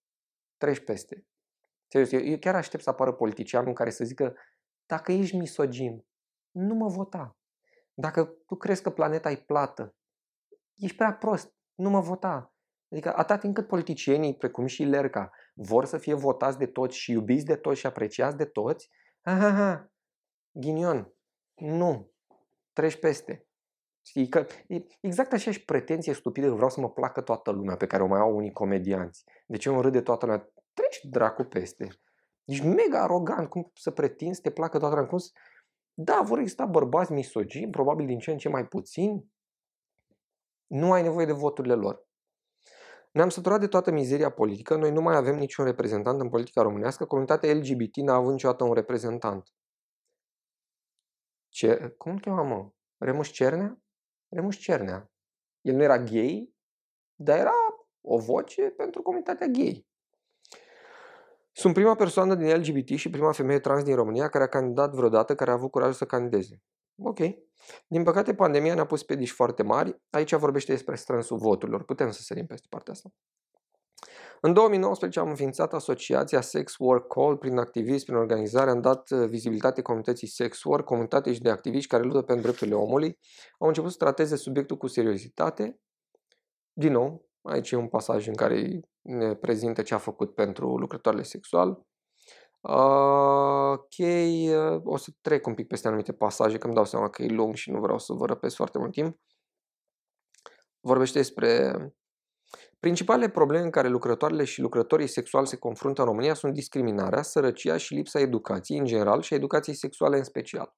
Treci peste. Serios, eu chiar aștept să apară politicianul care să zică dacă ești misogin, nu mă vota. Dacă tu crezi că planeta e plată, ești prea prost, nu mă vota. Adică atâta timp cât politicienii, precum și Lerca, vor să fie votați de toți și iubiți de toți și apreciați de toți, ha, ha, ghinion, nu, treci peste. Știi că e exact aceeași pretenție stupidă că vreau să mă placă toată lumea pe care o mai au unii comedianți. De ce mă râde toată lumea? Treci dracu peste. Ești mega arogant, cum să pretinzi să te placă toată lumea. Cum să... Da, vor exista bărbați misogini, probabil din ce în ce mai puțini. Nu ai nevoie de voturile lor. Ne-am săturat de toată mizeria politică, noi nu mai avem niciun reprezentant în politica românească, comunitatea LGBT n-a avut niciodată un reprezentant. Ce? Cum îl cheamă, mă? Remus Cernea? Remus Cernea. El nu era gay, dar era o voce pentru comunitatea gay. Sunt prima persoană din LGBT și prima femeie trans din România care a candidat vreodată, care a avut curajul să candideze. Ok. Din păcate, pandemia ne-a pus pedici foarte mari. Aici vorbește despre strânsul voturilor. Putem să sărim peste partea asta. În 2019 am înființat asociația Sex Work Call prin activism, prin organizare, am dat uh, vizibilitate comunității Sex Work, comunitate și de activiști care luptă pentru drepturile omului. Au început să trateze subiectul cu seriozitate. Din nou, aici e un pasaj în care ne prezintă ce a făcut pentru lucrătoarele sexual. Ok, uh, o să trec un pic peste anumite pasaje, că îmi dau seama că e lung și nu vreau să vă răpesc foarte mult timp. Vorbește despre Principalele probleme în care lucrătoarele și lucrătorii sexuali se confruntă în România sunt discriminarea, sărăcia și lipsa educației în general și a educației sexuale în special.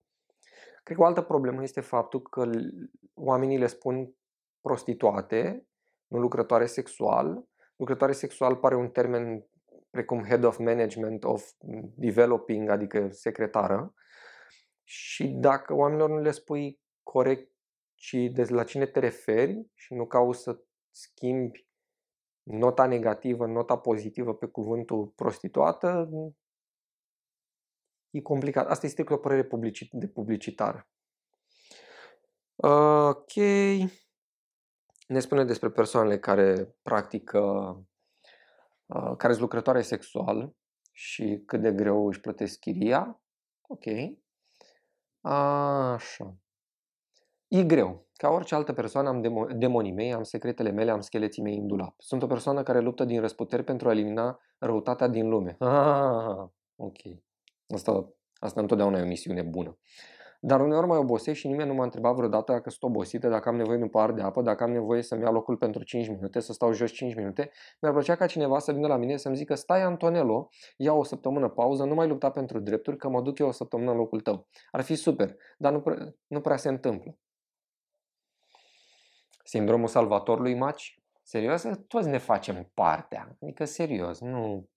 Cred că o altă problemă este faptul că oamenii le spun prostituate, nu lucrătoare sexual. Lucrătoare sexual pare un termen precum Head of Management of Developing, adică secretară. Și dacă oamenilor nu le spui corect ci de la cine te referi și nu cauți să schimbi nota negativă, nota pozitivă pe cuvântul prostituată, e complicat. Asta este o părere de publicitară. Ok. Ne spune despre persoanele care practică, uh, care sunt lucrătoare sexual și cât de greu își plătesc chiria. Ok. Așa. E greu. Ca orice altă persoană am demonii mei, am secretele mele, am scheleții mei în dulap. Sunt o persoană care luptă din răsputeri pentru a elimina răutatea din lume. *laughs* Ah, ok. Asta, asta întotdeauna e o misiune bună. Dar uneori mai obosesc și nimeni nu m-a întrebat vreodată dacă sunt obosită, dacă am nevoie de un par de apă, dacă am nevoie să-mi ia locul pentru 5 minute, să stau jos 5 minute. Mi-ar plăcea ca cineva să vină la mine să-mi zică stai Antonello, ia o săptămână pauză, nu mai lupta pentru drepturi, că mă duc eu o săptămână în locul tău. Ar fi super, dar nu, pre- nu prea se întâmplă. Sindromul salvatorului maci? Serios? Toți ne facem partea. Adică serios, nu...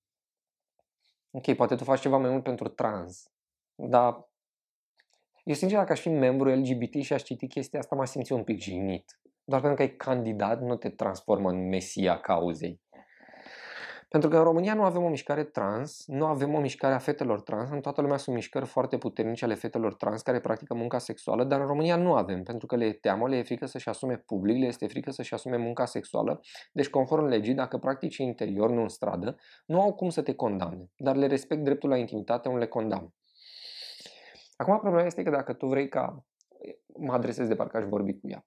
Ok, poate tu faci ceva mai mult pentru trans, dar eu sincer dacă aș fi membru LGBT și aș citi chestia asta, m-aș simți un pic jignit. Doar pentru că ai candidat nu te transformă în mesia cauzei. Pentru că în România nu avem o mișcare trans, nu avem o mișcare a fetelor trans, în toată lumea sunt mișcări foarte puternice ale fetelor trans care practică munca sexuală, dar în România nu avem, pentru că le e teamă, le e frică să-și asume public, le este frică să-și asume munca sexuală, deci conform legii, dacă practici interior, nu în stradă, nu au cum să te condamne, dar le respect dreptul la intimitate, nu le condamn. Acum problema este că dacă tu vrei ca, mă adresez de parcă aș vorbi cu ea,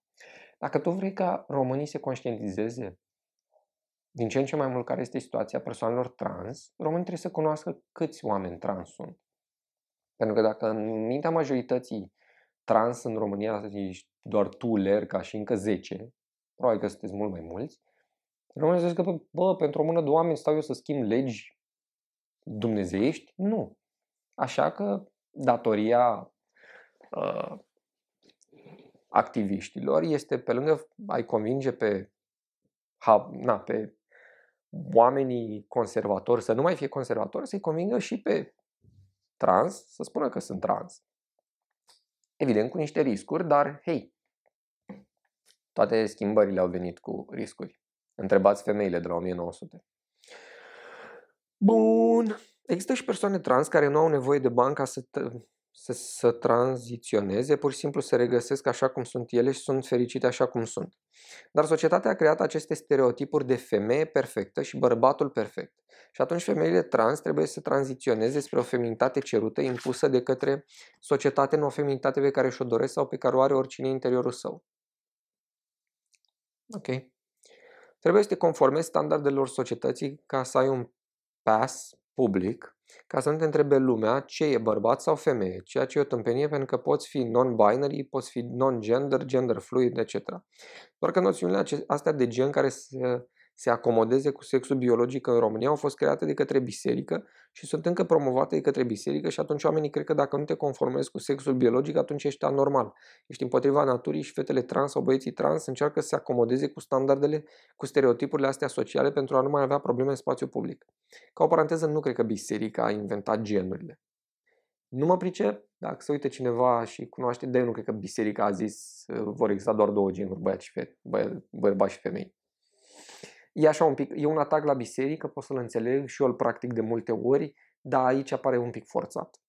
dacă tu vrei ca românii se conștientizeze din ce în ce mai mult care este situația persoanelor trans, românii trebuie să cunoască câți oameni trans sunt. Pentru că dacă în mintea majorității trans în România ești doar tu, Lerca și încă 10, probabil că sunteți mult mai mulți, românii zic că, bă, pentru o mână de oameni stau eu să schimb legi dumnezeiești? Nu. Așa că datoria uh, activiștilor este pe lângă ai convinge pe, ha, na, pe oamenii conservatori să nu mai fie conservatori, să-i convingă și pe trans să spună că sunt trans. Evident cu niște riscuri, dar hei, toate schimbările au venit cu riscuri. Întrebați femeile de la 1900. Bun. Există și persoane trans care nu au nevoie de bani ca să să, să tranziționeze, pur și simplu se regăsesc așa cum sunt ele și sunt fericite așa cum sunt. Dar societatea a creat aceste stereotipuri de femeie perfectă și bărbatul perfect. Și atunci femeile trans trebuie să tranziționeze spre o feminitate cerută impusă de către societate, nu o feminitate pe care și-o doresc sau pe care o are oricine în interiorul său. Ok. Trebuie să te conformezi standardelor societății ca să ai un pass public ca să nu te întrebe lumea ce e bărbat sau femeie, ceea ce e o tâmpenie pentru că poți fi non-binary, poți fi non-gender, gender fluid, etc. Doar că noțiunile astea de gen care se se acomodeze cu sexul biologic în România au fost create de către biserică și sunt încă promovate de către biserică și atunci oamenii cred că dacă nu te conformezi cu sexul biologic, atunci ești anormal. Ești împotriva naturii și fetele trans sau băieții trans încearcă să se acomodeze cu standardele, cu stereotipurile astea sociale pentru a nu mai avea probleme în spațiu public. Ca o paranteză, nu cred că biserica a inventat genurile. Nu mă pricep, dacă se uite cineva și cunoaște, de nu cred că biserica a zis vor exista doar două genuri, băiat și fete, bărbați și femei. E așa un pic, e un atac la biserică, pot să-l înțeleg și eu îl practic de multe ori, dar aici apare un pic forțat.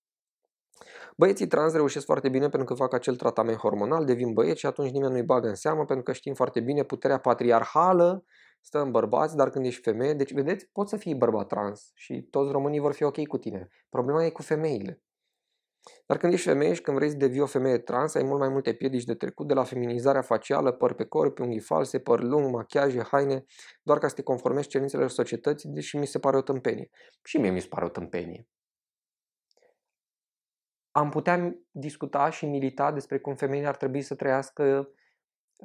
Băieții trans reușesc foarte bine pentru că fac acel tratament hormonal, devin băieți și atunci nimeni nu-i bagă în seamă pentru că știm foarte bine puterea patriarhală stă în bărbați, dar când ești femeie, deci vedeți, poți să fii bărbat trans și toți românii vor fi ok cu tine. Problema e cu femeile. Dar când ești femeie și când vrei să devii o femeie trans, ai mult mai multe piedici de trecut, de la feminizarea facială, păr pe corp, unghii false, păr lung, machiaje, haine, doar ca să te conformezi cerințelor societății, deși mi se pare o tâmpenie. Și mie mi se pare o tâmpenie. Am putea discuta și milita despre cum femeile ar trebui să trăiască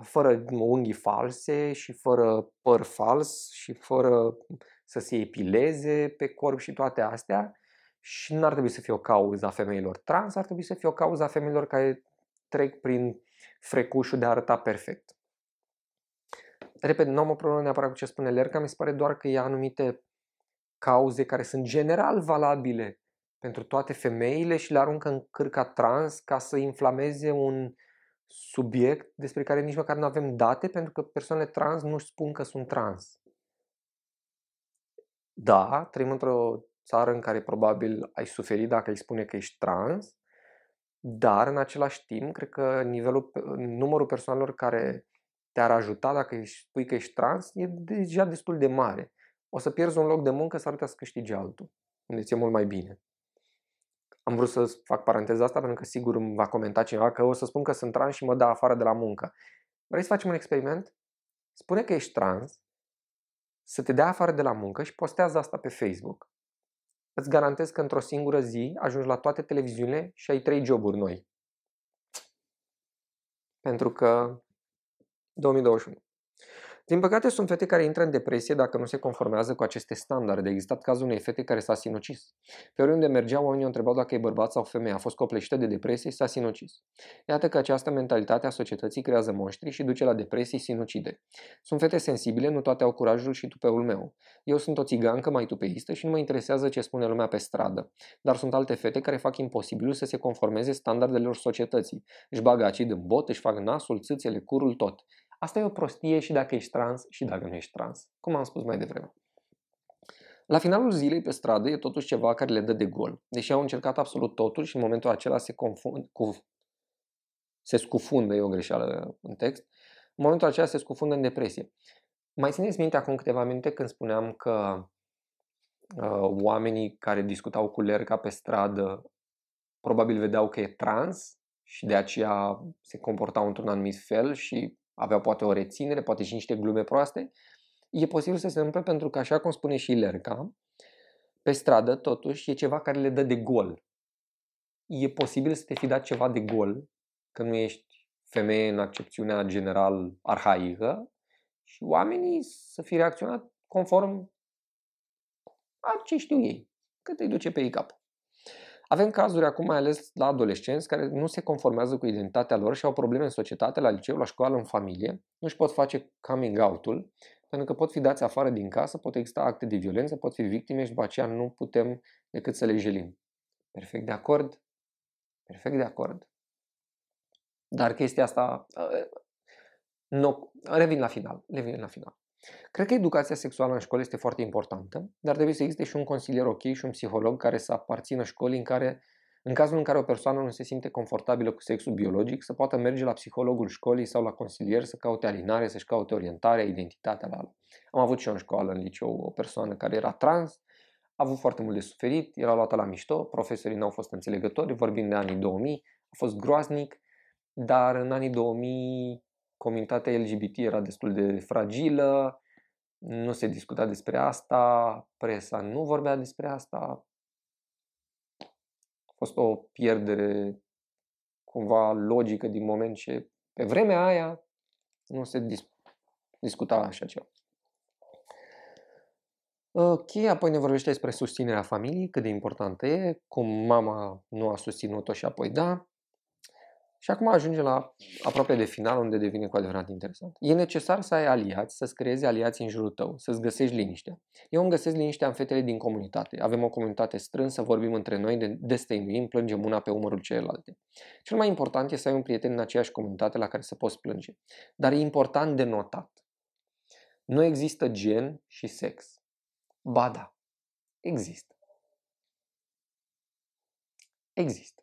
fără unghii false și fără păr fals și fără să se epileze pe corp și toate astea și nu ar trebui să fie o cauză a femeilor trans, ar trebui să fie o cauză a femeilor care trec prin frecușul de a arăta perfect. Repet, nu am o problemă neapărat cu ce spune Lerca, mi se pare doar că e anumite cauze care sunt general valabile pentru toate femeile și le aruncă în cârca trans ca să inflameze un subiect despre care nici măcar nu avem date pentru că persoanele trans nu spun că sunt trans. Da, trăim într-o țară în care probabil ai suferi dacă îi spune că ești trans, dar în același timp, cred că nivelul, numărul persoanelor care te-ar ajuta dacă îi spui că ești trans e deja destul de mare. O să pierzi un loc de muncă, s-ar putea să câștigi altul, unde ți-e mult mai bine. Am vrut să fac paranteza asta pentru că sigur îmi va comenta cineva că o să spun că sunt trans și mă dă afară de la muncă. Vrei să facem un experiment? Spune că ești trans, să te dea afară de la muncă și postează asta pe Facebook îți garantez că într-o singură zi ajungi la toate televiziunile și ai trei joburi noi. Pentru că 2021. Din păcate, sunt fete care intră în depresie dacă nu se conformează cu aceste standarde. A existat cazul unei fete care s-a sinucis. Pe oriunde mergea, oamenii o întrebau dacă e bărbat sau femeie. A fost copleșită de depresie și s-a sinucis. Iată că această mentalitate a societății creează monștri și duce la depresii sinucide. Sunt fete sensibile, nu toate au curajul și tupeul meu. Eu sunt o țigancă mai tupeistă și nu mă interesează ce spune lumea pe stradă. Dar sunt alte fete care fac imposibilul să se conformeze standardelor societății. Își bagă acid în bot, își fac nasul, țâțele, curul, tot. Asta e o prostie și dacă ești trans și dacă nu ești trans, cum am spus mai devreme. La finalul zilei pe stradă e totuși ceva care le dă de gol. Deși au încercat absolut totul și în momentul acela se, confund, cu, se scufundă, e o greșeală în text, în momentul acela se scufundă în depresie. Mai țineți minte acum câteva minute când spuneam că uh, oamenii care discutau cu Lerca pe stradă probabil vedeau că e trans și de aceea se comportau într-un anumit fel și avea poate o reținere, poate și niște glume proaste, e posibil să se întâmple pentru că, așa cum spune și Lerca, pe stradă, totuși, e ceva care le dă de gol. E posibil să te fi dat ceva de gol, că nu ești femeie în accepțiunea general arhaică și oamenii să fi reacționat conform a ce știu ei, cât îi duce pe ei cap. Avem cazuri acum, mai ales la adolescenți, care nu se conformează cu identitatea lor și au probleme în societate, la liceu, la școală, în familie, nu își pot face coming out-ul, pentru că pot fi dați afară din casă, pot exista acte de violență, pot fi victime și după aceea nu putem decât să le jelim. Perfect de acord? Perfect de acord. Dar chestia asta, uh, nu, revin la final, revin la final. Cred că educația sexuală în școală este foarte importantă, dar trebuie să existe și un consilier ok și un psiholog care să aparțină școlii în care, în cazul în care o persoană nu se simte confortabilă cu sexul biologic, să poată merge la psihologul școlii sau la consilier să caute alinare, să-și caute orientarea, identitatea la Am avut și eu în școală, în liceu, o persoană care era trans, a avut foarte mult de suferit, era luată la mișto, profesorii nu au fost înțelegători, vorbim de anii 2000, a fost groaznic, dar în anii 2000 comunitatea LGBT era destul de fragilă, nu se discuta despre asta, presa nu vorbea despre asta. A fost o pierdere cumva logică din moment ce pe vremea aia nu se dis- discuta așa ceva. Ok, apoi ne vorbește despre susținerea familiei, cât de importantă e, cum mama nu a susținut-o și apoi da. Și acum ajunge la aproape de final, unde devine cu adevărat interesant. E necesar să ai aliați, să-ți creezi aliați în jurul tău, să-ți găsești liniștea. Eu îmi găsesc liniștea în fetele din comunitate. Avem o comunitate strânsă, vorbim între noi, destăinuim, plângem una pe umărul celelalte. Cel mai important e să ai un prieten în aceeași comunitate la care să poți plânge. Dar e important de notat. Nu există gen și sex. Ba da, există. Există.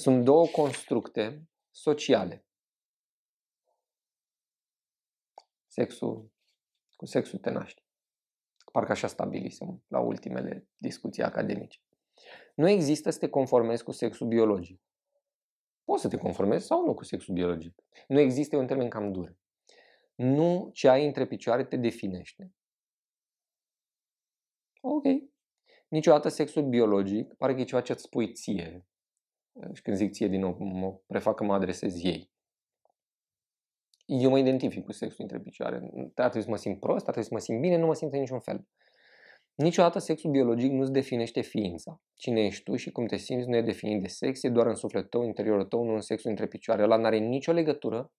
Sunt două constructe sociale. Sexul, cu sexul te naști. Parcă așa stabilisem la ultimele discuții academice. Nu există să te conformezi cu sexul biologic. Poți să te conformezi sau nu cu sexul biologic. Nu există, un termen cam dur. Nu ce ai între picioare te definește. Ok. Niciodată sexul biologic pare că e ceva ce îți spui ție. Și când zic ție din nou, mă prefac că mă adresez ei. Eu mă identific cu sexul între picioare. Ar trebui să mă simt prost, ar trebui să mă simt bine, nu mă simt în niciun fel. Niciodată sexul biologic nu-ți definește ființa. Cine ești tu și cum te simți nu e definit de sex, e doar în sufletul tău, în interiorul tău, nu în sexul între picioare. Ăla n-are nicio legătură,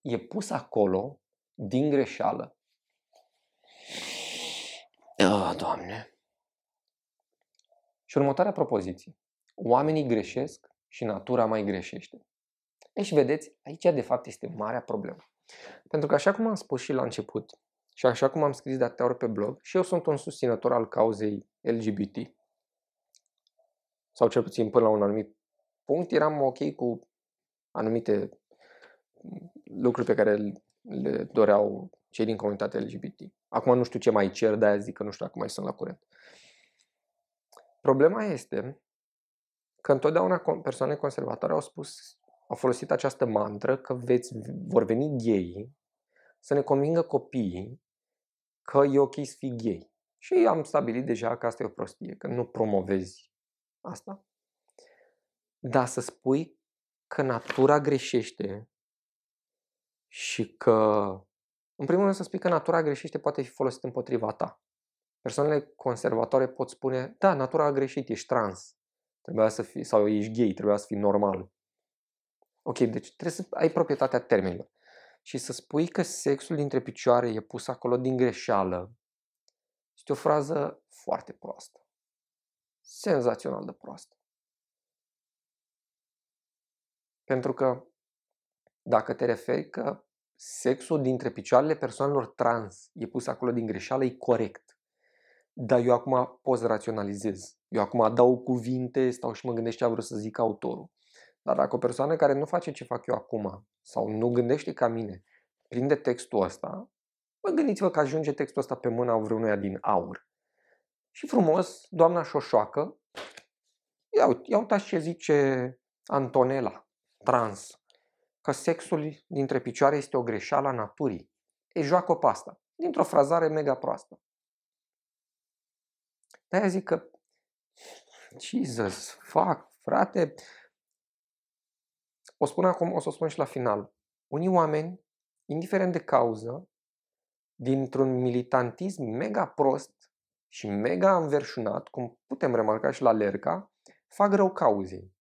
e pus acolo din greșeală. Oh, Doamne! Și următoarea propoziție. Oamenii greșesc și natura mai greșește. Deci, vedeți, aici de fapt este marea problemă. Pentru că așa cum am spus și la început, și așa cum am scris de atâtea ori pe blog, și eu sunt un susținător al cauzei LGBT. Sau cel puțin până la un anumit punct eram ok cu anumite lucruri pe care le doreau cei din comunitatea LGBT. Acum nu știu ce mai cer, de-aia zic că nu știu dacă mai sunt la curent. Problema este că întotdeauna persoane conservatoare au spus, au folosit această mantră că veți, vor veni gay să ne convingă copiii că e ok să fii gay. Și am stabilit deja că asta e o prostie, că nu promovezi asta. Dar să spui că natura greșește și că, în primul rând să spui că natura greșește poate fi folosit împotriva ta. Persoanele conservatoare pot spune, da, natura a greșit, ești trans, trebuia să fii, sau ești gay, trebuia să fii normal. Ok, deci trebuie să ai proprietatea termenilor și să spui că sexul dintre picioare e pus acolo din greșeală, este o frază foarte proastă. Senzațional de proastă. Pentru că dacă te referi că sexul dintre picioarele persoanelor trans e pus acolo din greșeală, e corect. Dar eu acum pot să raționalizez. Eu acum adaug cuvinte, stau și mă gândesc ce a vrut să zic autorul. Dar dacă o persoană care nu face ce fac eu acum sau nu gândește ca mine prinde textul ăsta, vă gândiți-vă că ajunge textul ăsta pe mâna vreunuia din aur. Și frumos, doamna Șoșoacă, ia, ia uitați ce zice Antonella, trans, că sexul dintre picioare este o greșeală a naturii. E joacă pe asta, dintr-o frazare mega proastă. De-aia zic că, Jesus, fac, frate, o spun acum, o să o spun și la final. Unii oameni, indiferent de cauză, dintr-un militantism mega prost și mega înverșunat, cum putem remarca și la Lerca, fac rău cauzei.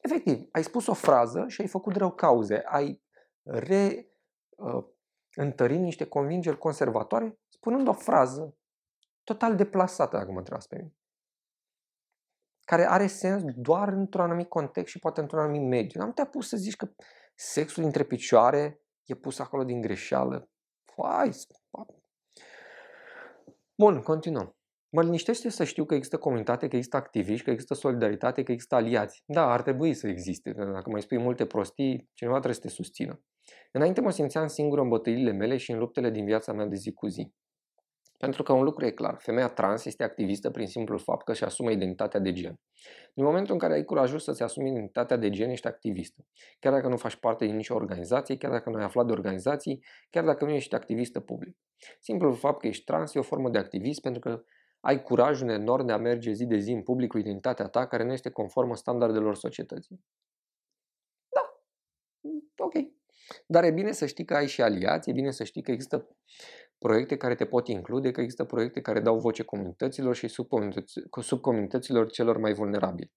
Efectiv, ai spus o frază și ai făcut rău cauze, ai re, uh, întărit niște convingeri conservatoare spunând o frază total deplasată, dacă mă întrebați pe mine care are sens doar într-un anumit context și poate într-un anumit mediu. N-am te pus să zici că sexul între picioare e pus acolo din greșeală. Hai, Bun, continuăm. Mă liniștește să știu că există comunitate, că există activiști, că există solidaritate, că există aliați. Da, ar trebui să existe. Dacă mai spui multe prostii, cineva trebuie să te susțină. Înainte mă simțeam singur în bătăliile mele și în luptele din viața mea de zi cu zi. Pentru că un lucru e clar, femeia trans este activistă prin simplul fapt că își asumă identitatea de gen. Din momentul în care ai curajul să-ți asumi identitatea de gen, ești activistă. Chiar dacă nu faci parte din nicio organizație, chiar dacă nu ai aflat de organizații, chiar dacă nu ești activistă public. Simplul fapt că ești trans e o formă de activism pentru că ai curajul enorm de a merge zi de zi în public cu identitatea ta care nu este conformă standardelor societății. Da, ok. Dar e bine să știi că ai și aliați, e bine să știi că există proiecte care te pot include, că există proiecte care dau voce comunităților și subcomunități, subcomunităților celor mai vulnerabili.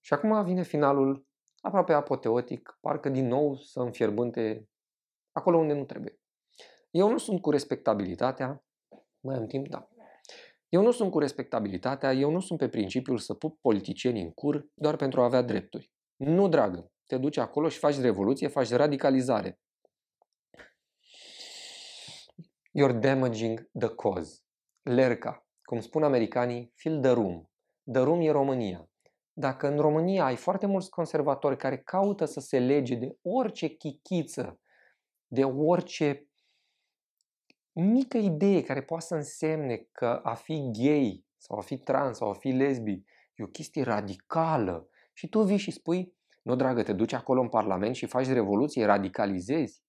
Și acum vine finalul aproape apoteotic, parcă din nou să înfierbânte acolo unde nu trebuie. Eu nu sunt cu respectabilitatea, mai am timp, da. Eu nu sunt cu respectabilitatea, eu nu sunt pe principiul să pup politicieni în cur doar pentru a avea drepturi. Nu, dragă, te duci acolo și faci revoluție, faci radicalizare. You're damaging the cause. Lerca, cum spun americanii, feel the room. The room e România. Dacă în România ai foarte mulți conservatori care caută să se lege de orice chichiță de orice mică idee care poate să însemne că a fi gay sau a fi trans sau a fi lesbi e o chestie radicală și tu vii și spui, nu dragă, te duci acolo în Parlament și faci revoluție, radicalizezi.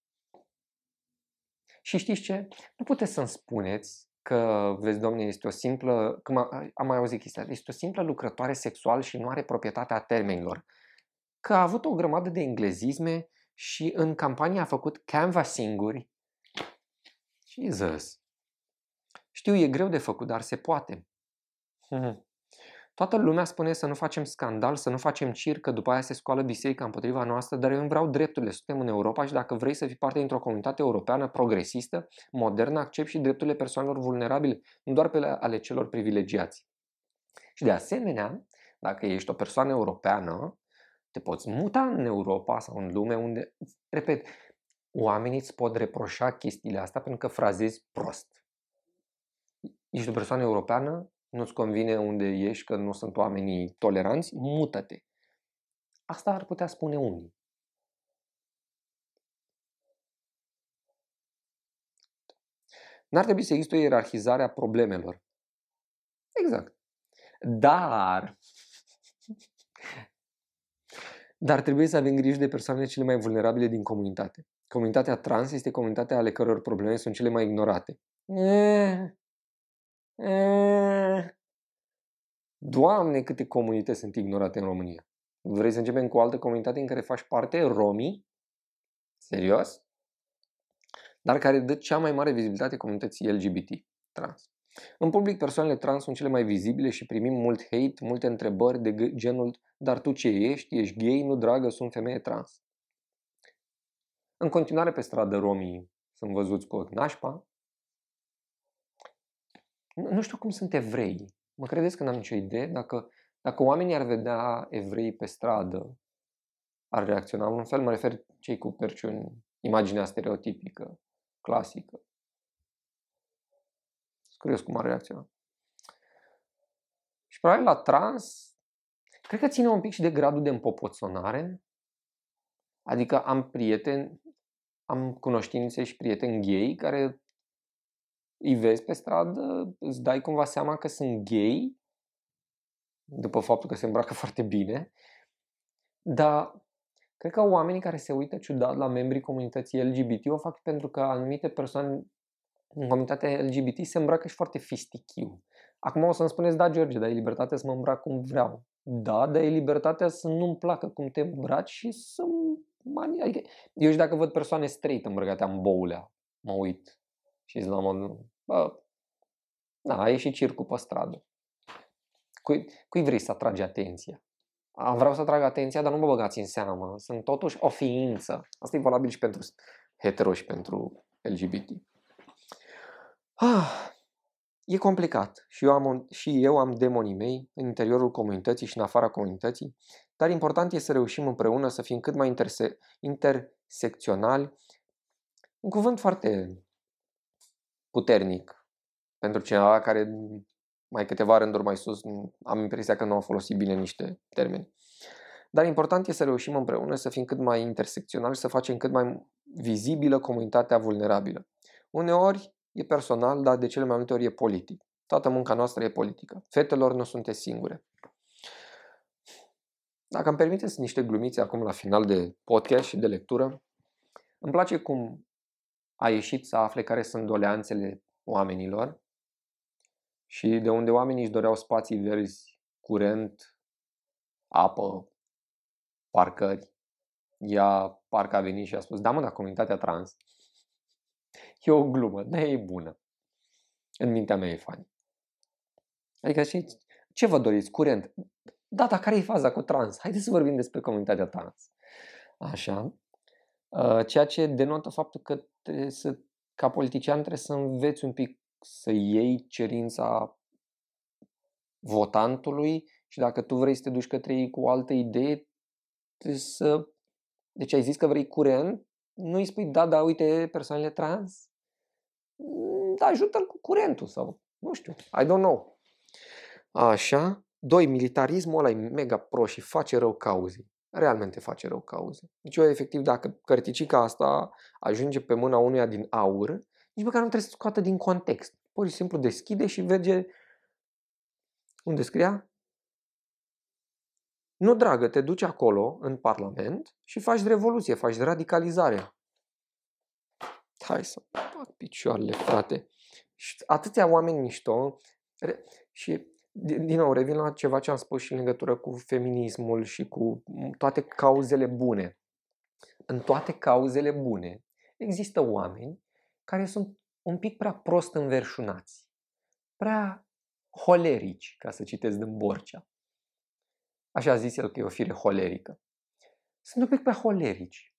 Și știți ce? Nu puteți să-mi spuneți că, vezi, domne, este o simplă, cum am mai auzit chestia, este o simplă lucrătoare sexual și nu are proprietatea termenilor. Că a avut o grămadă de englezisme și în campanie a făcut canvassing-uri. Jesus! Știu, e greu de făcut, dar se poate. Hmm. Toată lumea spune să nu facem scandal, să nu facem circ, că după aia se scoală biserica împotriva noastră, dar eu îmi vreau drepturile. Suntem în Europa și dacă vrei să fii parte dintr-o comunitate europeană progresistă, modernă, accept și drepturile persoanelor vulnerabile, nu doar pe ale celor privilegiați. Și de asemenea, dacă ești o persoană europeană, te poți muta în Europa sau în lume unde, repet, oamenii îți pot reproșa chestiile astea pentru că frazezi prost. Ești o persoană europeană, nu-ți convine unde ești, că nu sunt oamenii toleranți, mută-te. Asta ar putea spune unii. N-ar trebui să existe o ierarhizare a problemelor. Exact. Dar, *laughs* dar trebuie să avem grijă de persoanele cele mai vulnerabile din comunitate. Comunitatea trans este comunitatea ale căror probleme sunt cele mai ignorate. Eh, Eh, Doamne, câte comunități sunt ignorate în România. Vrei să începem cu o altă comunitate în care faci parte? Romii? Serios? Dar care dă cea mai mare vizibilitate comunității LGBT, trans. În public, persoanele trans sunt cele mai vizibile și primim mult hate, multe întrebări de genul Dar tu ce ești? Ești gay? Nu, dragă, sunt femeie trans. În continuare pe stradă romii sunt văzuți cu nașpa, nu, nu știu cum sunt evrei. Mă credeți că n-am nicio idee? Dacă, dacă oamenii ar vedea evrei pe stradă, ar reacționa în un fel? Mă refer cei cu perciuni, imaginea stereotipică, clasică. Curios cum ar reacționa. Și probabil la trans, cred că ține un pic și de gradul de împopoțonare. Adică am prieteni, am cunoștințe și prieteni gay care îi vezi pe stradă, îți dai cumva seama că sunt gay, după faptul că se îmbracă *laughs* foarte bine, dar cred că oamenii care se uită ciudat la membrii comunității LGBT o fac pentru că anumite persoane în comunitatea LGBT se îmbracă și foarte fistichiu. Acum o să-mi spuneți, da, George, dar e libertatea să mă îmbrac cum vreau. Da, dar e libertatea să nu-mi placă cum te îmbraci și să mani... Adică, eu și dacă văd persoane straight îmbrăcate în boulea, mă uit și la modul, bă, da, a ieșit circul pe stradă. Cui, cui vrei să atragi atenția? A, vreau să atrag atenția, dar nu mă băgați în seamă. Sunt totuși o ființă. Asta e valabil și pentru hetero și pentru LGBT. Ah, e complicat și eu, am, și eu am demonii mei în interiorul comunității și în afara comunității, dar important e să reușim împreună să fim cât mai interse- intersecționali. Un cuvânt foarte puternic pentru cineva care mai câteva rânduri mai sus am impresia că nu a folosit bine niște termeni. Dar important e să reușim împreună să fim cât mai intersecționali și să facem cât mai vizibilă comunitatea vulnerabilă. Uneori e personal, dar de cele mai multe ori e politic. Toată munca noastră e politică. Fetelor nu sunteți singure. Dacă îmi permiteți niște glumițe acum la final de podcast și de lectură, îmi place cum a ieșit să afle care sunt doleanțele oamenilor și de unde oamenii își doreau spații verzi, curent, apă, parcări. Ea parcă a venit și a spus, da mă, dar comunitatea trans *laughs* e o glumă, dar e bună. În mintea mea e funny. Adică ce, ce vă doriți? Curent. Da, dar care e faza cu trans? Haideți să vorbim despre comunitatea trans. Așa. Uh, ceea ce denotă faptul că să, ca politician trebuie să înveți un pic să iei cerința votantului și dacă tu vrei să te duci către ei cu o altă idee, trebuie să... Deci ai zis că vrei curent, nu îi spui, da, da, uite, persoanele trans, da, ajută-l cu curentul sau, nu știu, I don't know. Așa. Doi, militarismul ăla e mega pro și face rău cauzei. Realmente face rău cauze. Deci eu, efectiv, dacă cărticica asta ajunge pe mâna unuia din aur, nici măcar nu trebuie să scoată din context. Pur și simplu deschide și vede unde scria? Nu, dragă, te duci acolo, în Parlament, și faci revoluție, faci radicalizare. Hai să fac picioarele, frate. Și atâția oameni mișto. Și, din nou, revin la ceva ce am spus și în legătură cu feminismul și cu toate cauzele bune. În toate cauzele bune există oameni care sunt un pic prea prost înverșunați, prea holerici, ca să citesc din Borcea. Așa a zis el că e o fire holerică. Sunt un pic prea holerici.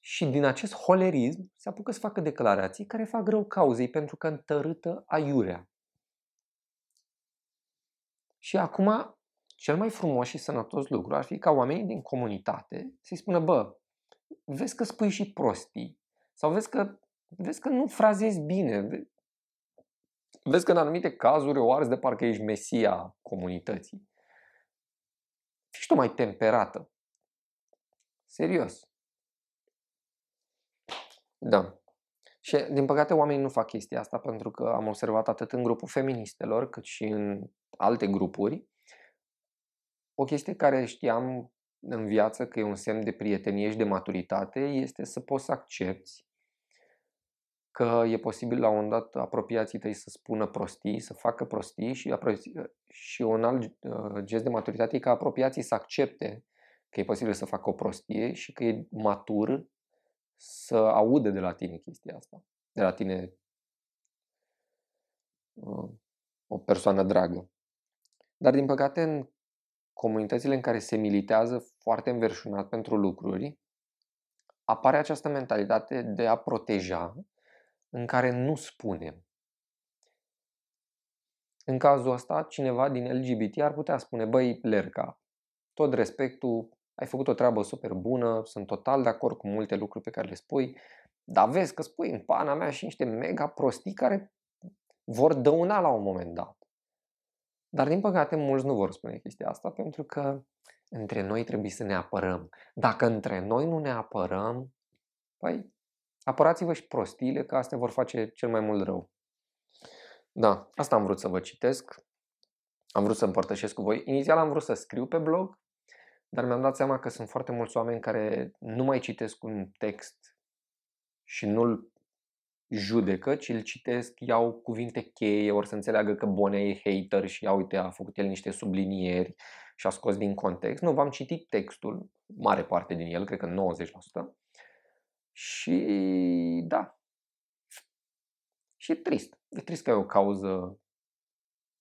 Și din acest holerism se apucă să facă declarații care fac rău cauzei pentru că întărâtă aiurea. Și acum, cel mai frumos și sănătos lucru ar fi ca oamenii din comunitate să-i spună, bă, vezi că spui și prostii, sau vezi că, vezi că nu frazezi bine, vezi că în anumite cazuri o arzi de parcă ești mesia comunității. Fii tu mai temperată. Serios. Da. Și, din păcate, oamenii nu fac chestia asta pentru că am observat atât în grupul feministelor cât și în alte grupuri. O chestie care știam în viață că e un semn de prietenie și de maturitate este să poți să accepti că e posibil la un moment dat apropiații tăi să spună prostii, să facă prostii și, apro- și un alt uh, gest de maturitate e ca apropiații să accepte că e posibil să facă o prostie și că e matur să audă de la tine chestia asta, de la tine uh, o persoană dragă. Dar din păcate în comunitățile în care se militează foarte înverșunat pentru lucruri, apare această mentalitate de a proteja în care nu spunem. În cazul ăsta, cineva din LGBT ar putea spune, băi, Lerca, tot respectul, ai făcut o treabă super bună, sunt total de acord cu multe lucruri pe care le spui, dar vezi că spui în pana mea și niște mega prostii care vor dăuna la un moment dat. Dar din păcate mulți nu vor spune chestia asta pentru că între noi trebuie să ne apărăm. Dacă între noi nu ne apărăm, păi apărați-vă și prostiile că astea vor face cel mai mult rău. Da, asta am vrut să vă citesc. Am vrut să împărtășesc cu voi. Inițial am vrut să scriu pe blog, dar mi-am dat seama că sunt foarte mulți oameni care nu mai citesc un text și nu-l judecă, ci îl citesc, iau cuvinte cheie, ori să înțeleagă că Bonea e hater și ia uite, a făcut el niște sublinieri și a scos din context. Nu, v-am citit textul, mare parte din el, cred că 90%. Și da. Și e trist. E trist că ai o cauză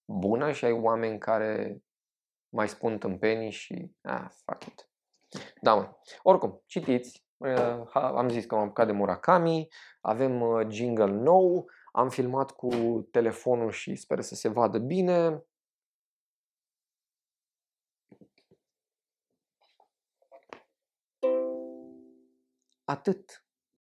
bună și ai oameni care mai spun tâmpenii și ah, fuck it. Da, mă. Oricum, citiți. Am zis că am apucat de Murakami, avem uh, jingle nou, am filmat cu telefonul și sper să se vadă bine. Atât.